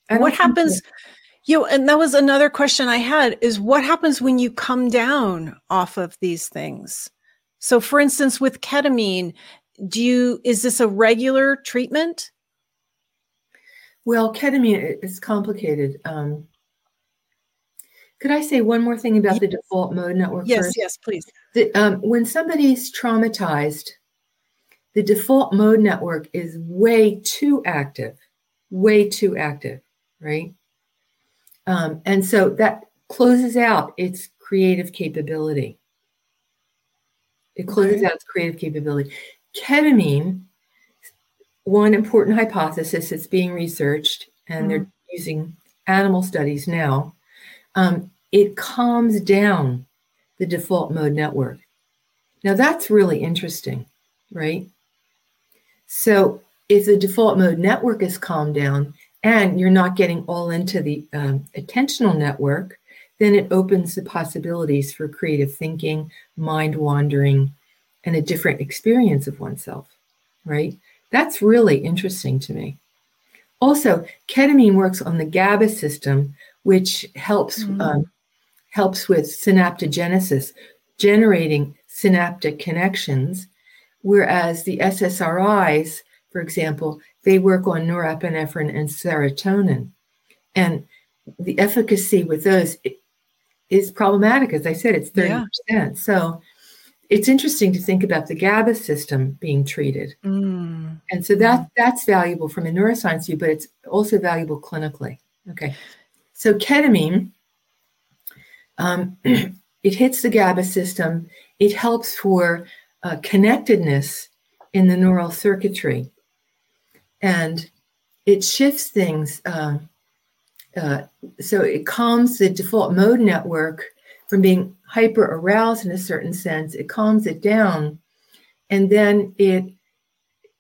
and What happens? You know, and that was another question I had is what happens when you come down off of these things? So, for instance, with ketamine, do you, is this a regular treatment? Well, ketamine is complicated. Um, Could I say one more thing about yes. the default mode network? Yes, first? yes, please. The, um, when somebody's traumatized, the default mode network is way too active, way too active, right? Um, and so that closes out its creative capability. It closes out its creative capability. Ketamine, one important hypothesis that's being researched, and mm-hmm. they're using animal studies now, um, it calms down the default mode network. Now that's really interesting, right? So if the default mode network is calmed down and you're not getting all into the um, attentional network, then it opens the possibilities for creative thinking, mind wandering, and a different experience of oneself, right? That's really interesting to me. Also, ketamine works on the GABA system, which helps mm-hmm. um, helps with synaptogenesis, generating synaptic connections, whereas the SSRIs, for example, they work on norepinephrine and serotonin, and the efficacy with those is problematic. As I said, it's thirty yeah. percent. So it's interesting to think about the GABA system being treated. Mm. And so that mm. that's valuable from a neuroscience view, but it's also valuable clinically. Okay. So ketamine, um, it hits the GABA system. It helps for uh, connectedness in the neural circuitry. And it shifts things. Uh, uh, so it calms the default mode network from being hyper aroused in a certain sense it calms it down and then it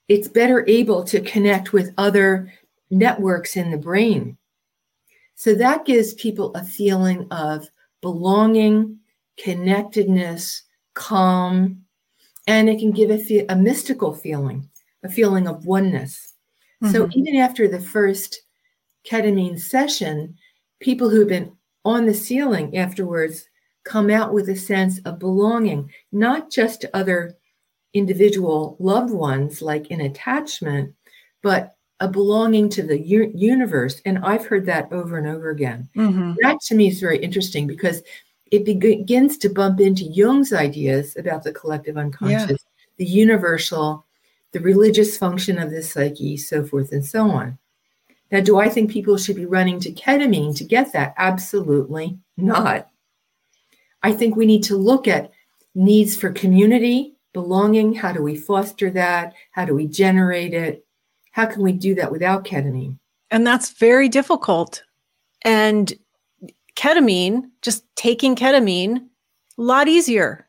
it's better able to connect with other networks in the brain so that gives people a feeling of belonging connectedness calm and it can give a, fe- a mystical feeling a feeling of oneness mm-hmm. so even after the first ketamine session people who've been on the ceiling afterwards come out with a sense of belonging, not just to other individual loved ones, like in attachment, but a belonging to the u- universe. And I've heard that over and over again. Mm-hmm. That to me is very interesting because it begins to bump into Jung's ideas about the collective unconscious, yeah. the universal, the religious function of the psyche, so forth and so on. Now, do I think people should be running to ketamine to get that? Absolutely not. I think we need to look at needs for community, belonging. How do we foster that? How do we generate it? How can we do that without ketamine? And that's very difficult. And ketamine, just taking ketamine, a lot easier.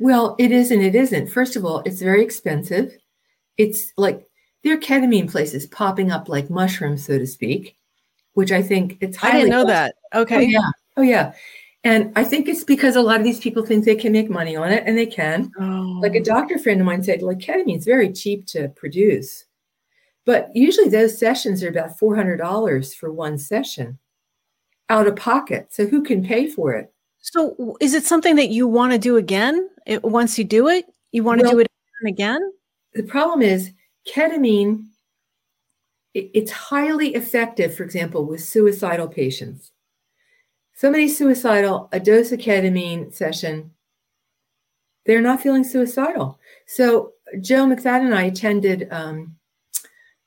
Well, it is and it isn't. First of all, it's very expensive. It's like there are ketamine places popping up like mushrooms, so to speak, which I think it's I didn't know that. Okay. Oh, yeah. Oh, yeah. And I think it's because a lot of these people think they can make money on it, and they can. Oh. Like a doctor friend of mine said, like ketamine is very cheap to produce. But usually those sessions are about $400 for one session out of pocket. So who can pay for it? So is it something that you want to do again? It, once you do it, you want to well, do it again? The problem is ketamine, it, it's highly effective, for example, with suicidal patients somebody suicidal, a dose of ketamine session, they're not feeling suicidal. So Joe McFadden and I attended um,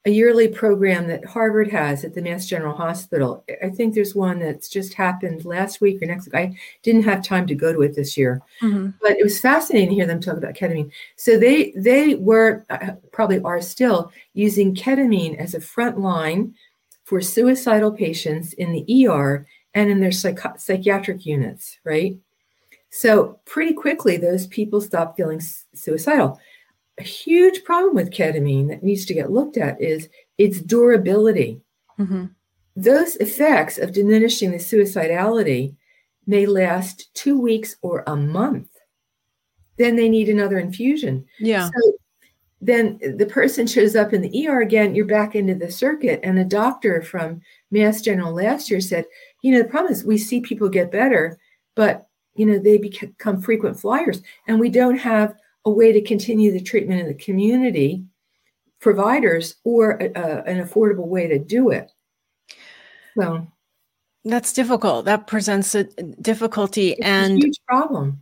a yearly program that Harvard has at the Mass General Hospital. I think there's one that's just happened last week or next week. I didn't have time to go to it this year, mm-hmm. but it was fascinating to hear them talk about ketamine. So they they were uh, probably are still using ketamine as a front line for suicidal patients in the ER and in their psych- psychiatric units, right? So, pretty quickly, those people stop feeling suicidal. A huge problem with ketamine that needs to get looked at is its durability. Mm-hmm. Those effects of diminishing the suicidality may last two weeks or a month. Then they need another infusion. Yeah. So then the person shows up in the ER again, you're back into the circuit. And a doctor from Mass General last year said, you know, the problem is we see people get better, but, you know, they become frequent flyers. And we don't have a way to continue the treatment in the community providers or a, a, an affordable way to do it. So, That's difficult. That presents a difficulty and a huge problem.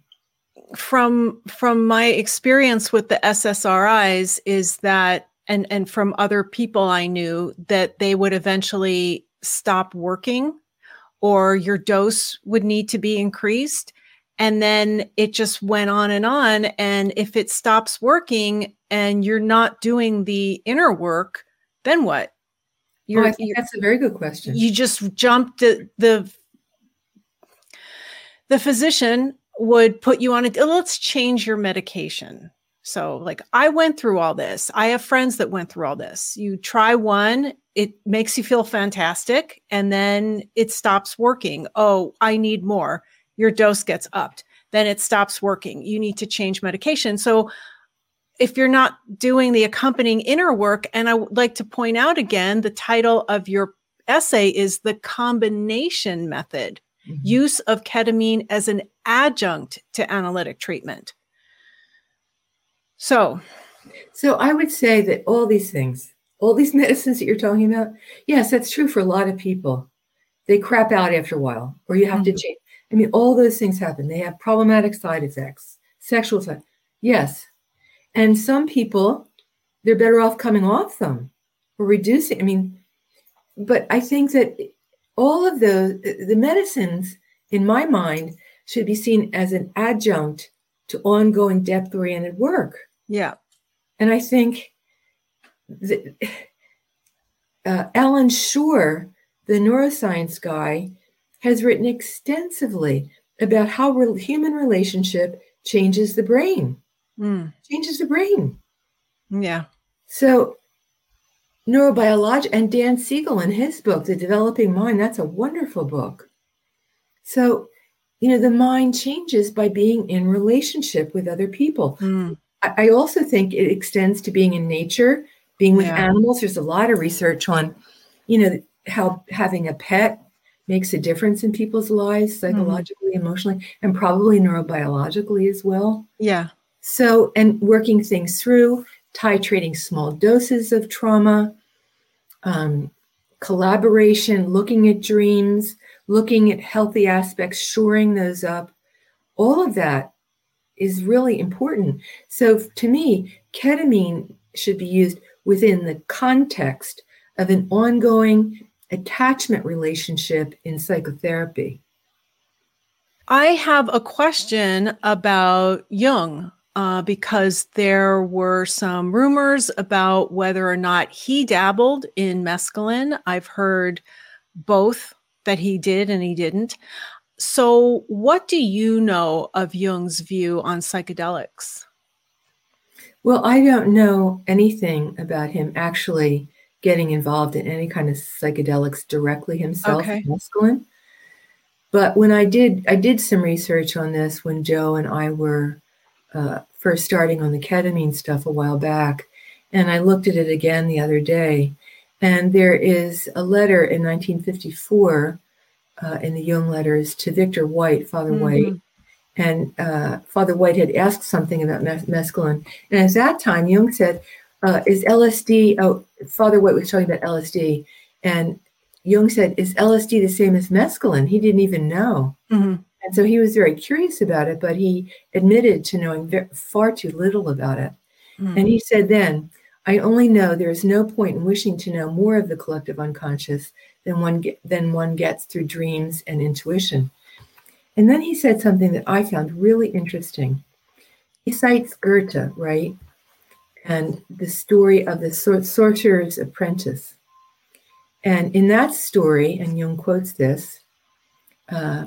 from from my experience with the SSRIs is that and and from other people I knew that they would eventually stop working or your dose would need to be increased and then it just went on and on. And if it stops working and you're not doing the inner work then what? Oh, you're, I think that's a very good question. you just jumped the the the physician would put you on a oh, let's change your medication. So like i went through all this. I have friends that went through all this. You try one it makes you feel fantastic and then it stops working. Oh i need more your dose gets upped then it stops working you need to change medication so if you're not doing the accompanying inner work and i would like to point out again the title of your essay is the combination method Mhm. use of ketamine as an adjunct to analytic treatment. So, So I would say that all these things, all these medicines that you're talking about, yes, that's true for a lot of people. They crap out after a while, or you have to change. I mean, all those things happen. They have problematic side effects, sexual side. Yes. And some people, they're better off coming off them or reducing. I mean, but I think that all of those, the medicines, in my mind, should be seen as an adjunct to ongoing depth oriented work. yeah. And I think that, uh, Allan Schore, the neuroscience guy, has written extensively about how re- human relationship changes the brain, Mm, changes the brain. yeah. So, neurobiology and Dan Siegel in his book, The Developing Mind, that's a wonderful book. So, you know, the mind changes by being in relationship with other people. Mm, I I also think it extends to being in nature, being with Yeah. animals. There's a lot of research on, you know, how having a pet makes a difference in people's lives, psychologically, emotionally, and probably neurobiologically as well. yeah. So, and working things through, titrating small doses of trauma, um, collaboration, looking at dreams, looking at healthy aspects, shoring those up. All of that is really important. So, to me, ketamine should be used within the context of an ongoing attachment relationship in psychotherapy. I have a question about Jung uh, because there were some rumors about whether or not he dabbled in mescaline. I've heard both that he did and he didn't. So, what do you know of Jung's view on psychedelics? Well, I don't know anything about him actually getting involved in any kind of psychedelics directly himself, Okay. mescaline. But when I did, I did some research on this when Joe and I were uh, first starting on the ketamine stuff a while back, and I looked at it again the other day. And there is a letter in 1954 uh, in the Jung letters to Victor White, Father White, Mhm. and uh, Father White had asked something about mes- mescaline. And at that time, Jung said, uh, Is LSD, oh, Father White was talking about LSD, and Jung said, Is LSD the same as mescaline? He didn't even know. Mhm. And so he was very curious about it, but he admitted to knowing far too little about it. Mhm. And he said then, I only know there is no point in wishing to know more of the collective unconscious than one, get, than one gets through dreams and intuition. And then he said something that I found really interesting. He cites Goethe, right? And the story of the sor- sorcerer's apprentice. And in that story, and Jung quotes this, uh,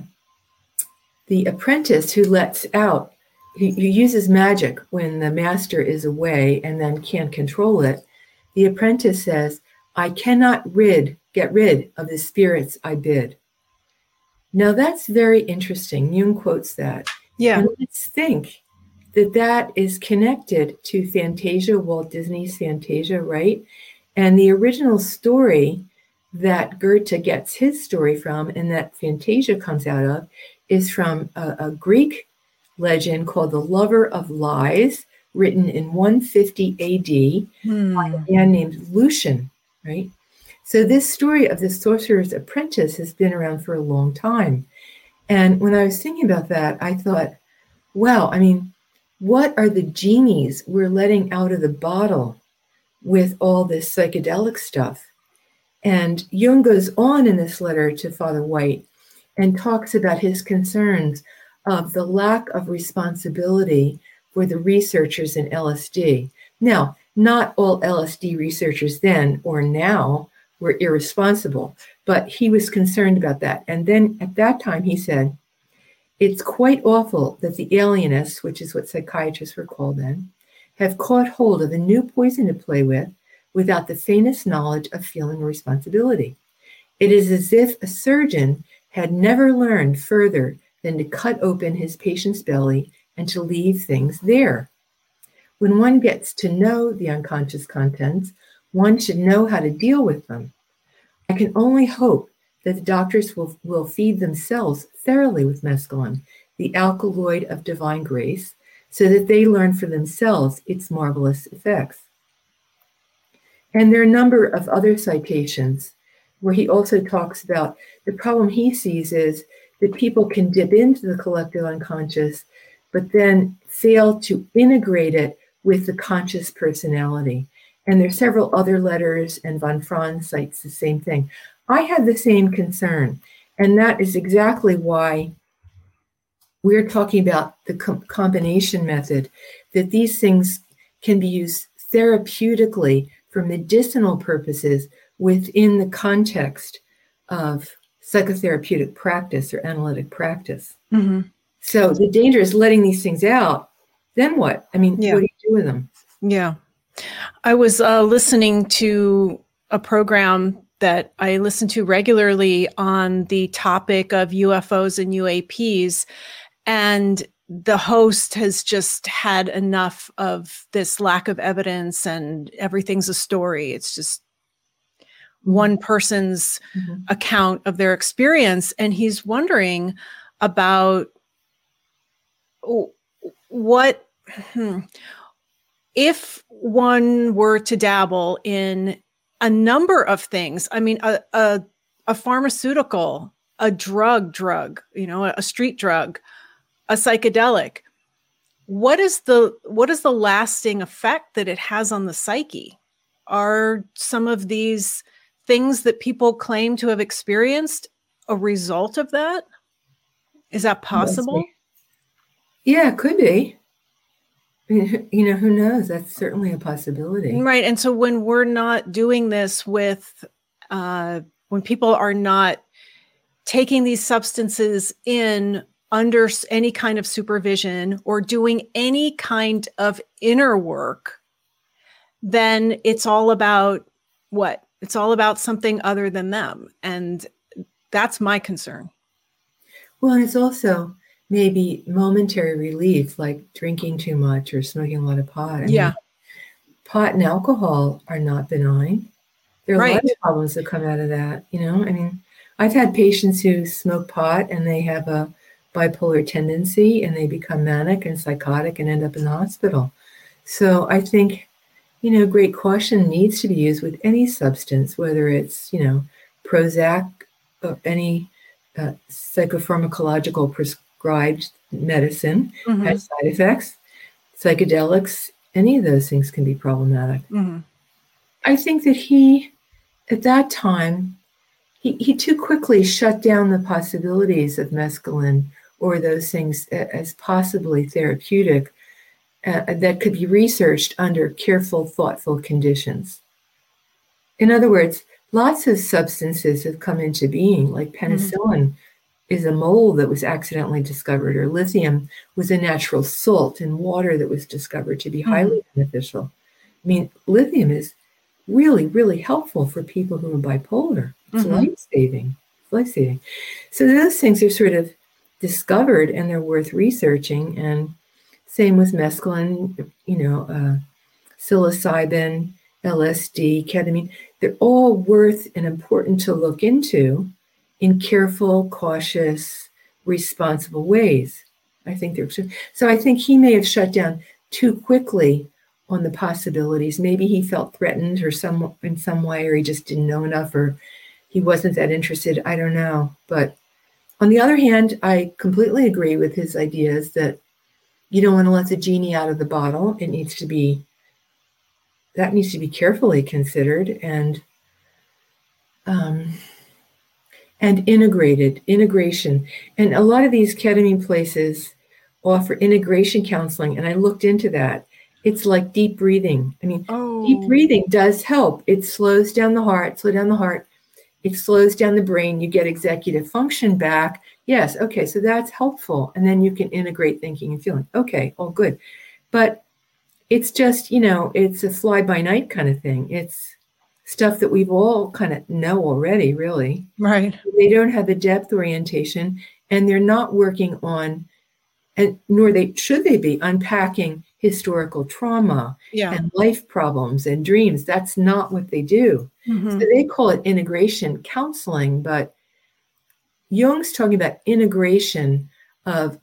the apprentice who lets out, he, he uses magic when the master is away and then can't control it. The apprentice says, I cannot rid, get rid of the spirits I bid. Now that's very interesting. Jung quotes that. Yeah. And let's think that that is connected to Fantasia, Walt Disney's Fantasia, right? And the original story that Goethe gets his story from and that Fantasia comes out of is from a, a Greek legend called The Lover of Lies, written in 150 AD Hmm. a man named Lucian, right? So this story of the sorcerer's apprentice has been around for a long time. And when I was thinking about that, I thought, wow, I mean, what are the genies we're letting out of the bottle with all this psychedelic stuff? And Jung goes on in this letter to Father White and talks about his concerns of the lack of responsibility for the researchers in LSD. Now, not all LSD researchers then or now were irresponsible, but he was concerned about that. And then at that time, he said, It's quite awful that the alienists, which is what psychiatrists were called then, have caught hold of a new poison to play with without the faintest knowledge of feeling responsibility. It is as if a surgeon had never learned further than to cut open his patient's belly and to leave things there. When one gets to know the unconscious contents, one should know how to deal with them. I can only hope that the doctors will, will feed themselves thoroughly with mescaline, the alkaloid of divine grace, so that they learn for themselves its marvelous effects. And there are a number of other citations where he also talks about the problem he sees is that people can dip into the collective unconscious, but then fail to integrate it with the conscious personality. And there's several other letters, and von Franz cites the same thing. I had the same concern, and that is exactly why we're talking about the com- combination method, that these things can be used therapeutically for medicinal purposes within the context of psychotherapeutic practice or analytic practice. Mm-hmm. So the danger is letting these things out. Then what? I mean, yeah. what do you do with them? Yeah. I was uh, listening to a program that I listen to regularly on the topic of UFOs and UAPs. And the host has just had enough of this lack of evidence and everything's a story. It's just one person's mm-hmm. account of their experience. And he's wondering about what, hmm, if one were to dabble in a number of things, I mean, a, a, a pharmaceutical, a drug, drug, you know, a, a street drug, a psychedelic, what is the what is the lasting effect that it has on the psyche? Are some of these things that people claim to have experienced a result of that? Is that possible? Yeah, it could be you know, who knows? That's certainly a possibility. Right. And so when we're not doing this with, uh, when people are not taking these substances in under any kind of supervision or doing any kind of inner work, then it's all about what? It's all about something other than them. And that's my concern. Well, and it's also, maybe momentary relief, like drinking too much or smoking a lot of pot. I yeah. Mean, pot and alcohol are not benign. There are right. a lot of problems that come out of that. You know, I mean, I've had patients who smoke pot and they have a bipolar tendency and they become manic and psychotic and end up in the hospital. So I think, you know, great caution needs to be used with any substance, whether it's, you know, Prozac or any uh, psychopharmacological pres- prescribed medicine mm-hmm. has side effects. Psychedelics, any of those things can be problematic. Mm-hmm. I think that he, at that time, he, he too quickly shut down the possibilities of mescaline or those things as possibly therapeutic uh, that could be researched under careful, thoughtful conditions. In other words, lots of substances have come into being, like mm-hmm. penicillin, mm-hmm is a mold that was accidentally discovered, or lithium was a natural salt in water that was discovered to be mm-hmm. highly beneficial. I mean, lithium is really, really helpful for people who are bipolar. It's mm-hmm. life saving. Life saving. So those things are sort of discovered and they're worth researching. And same with mescaline, you know, uh, psilocybin, LSD, ketamine. They're all worth and important to look into in careful, cautious, responsible ways. I think they're so. I think he may have shut down too quickly on the possibilities. Maybe he felt threatened or some in some way, or he just didn't know enough, or he wasn't that interested. I don't know. But on the other hand, I completely agree with his ideas that you don't want to let the genie out of the bottle. It needs to be that needs to be carefully considered and um, and integrated integration. And a lot of these ketamine places offer integration counseling, and I looked into that. It's like deep breathing. I mean, oh. deep breathing does help. It slows down the heart, slow down the heart. It slows down the brain. You get executive function back. Yes, okay, so that's helpful. And then you can integrate thinking and feeling. Okay, all good. But it's just, you know, it's a fly by night kind of thing. It's stuff that we've all kind of know already, really. Right. They don't have the depth orientation and they're not working on and nor they should they be unpacking historical trauma yeah. and life problems and dreams. That's not what they do. Mm-hmm. So they call it integration counseling, but Jung's talking about integration of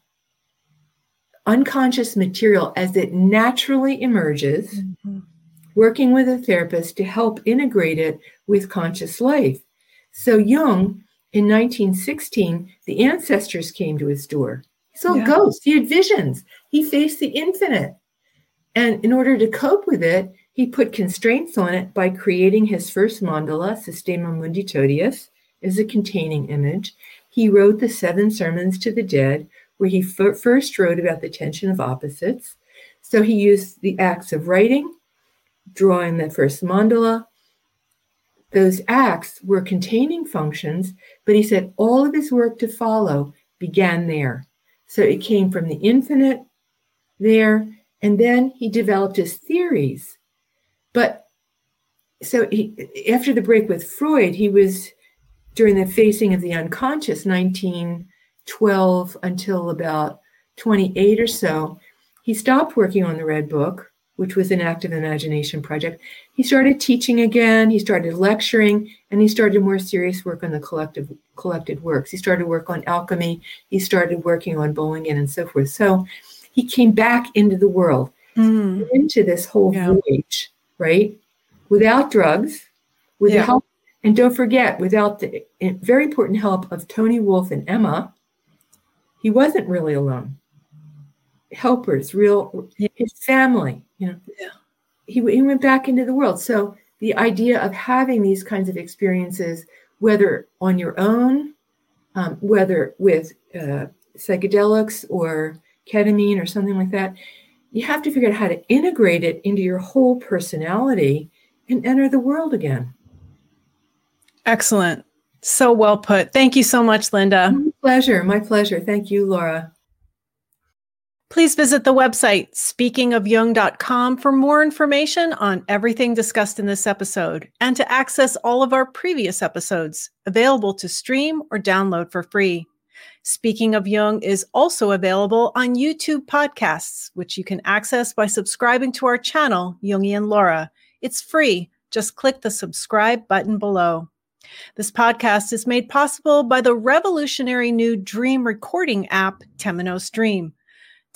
unconscious material as it naturally emerges, mm-hmm. Working with a therapist to help integrate it with conscious life. So Jung, in 1916, the ancestors came to his door. He saw yeah. ghosts, he had visions, he faced the infinite. And in order to cope with it, he put constraints on it by creating his first mandala, Systema Mundi Totius, as a containing image. He wrote the seven sermons to the dead, where he f- first wrote about the tension of opposites. So he used the acts of writing, drawing the first mandala. Those acts were containing functions, but he said all of his work to follow began there. So it came from the infinite there and then he developed his theories. But so he, after the break with Freud, he was during the facing of the unconscious, 1912 until about 28 or so. He stopped working on the Red Book, which was an active imagination project. He started teaching again, he started lecturing, and he started more serious work on the collective collected works. He started work on alchemy, he started working on Bollingen and so forth. So he came back into the world, mm. into this whole yeah. voyage, right? Without drugs, with yeah. the help, and don't forget, without the very important help of Toni Wolff and Emma, he wasn't really alone. Helpers, real, his family, you know. Yeah. He, he went back into the world. So the idea of having these kinds of experiences, whether on your own, um, whether with uh, psychedelics or ketamine or something like that, you have to figure out how to integrate it into your whole personality and enter the world again. Excellent. So well put. Thank you so much, Linda. My pleasure. My pleasure. Thank you, Laura. Please visit the website speakingofjung.com for more information on everything discussed in this episode and to access all of our previous episodes available to stream or download for free. Speaking of Jung is also available on YouTube podcasts, which you can access by subscribing to our channel, Jungian Laura. It's free. Just click the subscribe button below. This podcast is made possible by the revolutionary new dream recording app, Temenos Dream.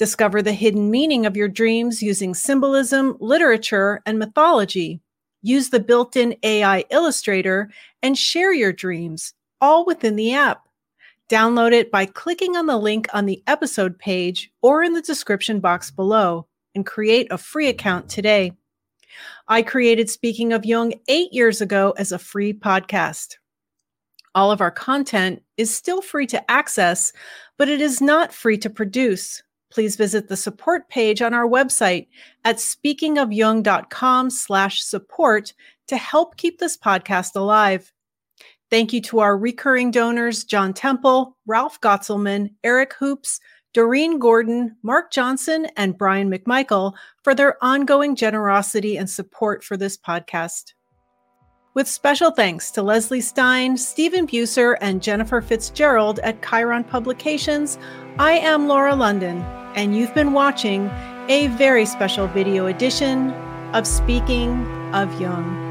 Discover the hidden meaning of your dreams using symbolism, literature, and mythology. Use the built in AI illustrator and share your dreams, all within the app. Download it by clicking on the link on the episode page or in the description box below and create a free account today. I created Speaking of Jung eight years ago as a free podcast. All of our content is still free to access, but it is not free to produce. Please visit the support page on our website at speakingofjung.com slash support to help keep this podcast alive. Thank you to our recurring donors, John Temple, Ralph Gotzelman, Eric Hoops, Doreen Gordon, Mark Johnson, and Brian McMichael for their ongoing generosity and support for this podcast. With special thanks to Leslie Stein, Steven Buser, and Jennifer Fitzgerald at Chiron Publications, I am Laura London, and you've been watching a very special video edition of Speaking of Jung.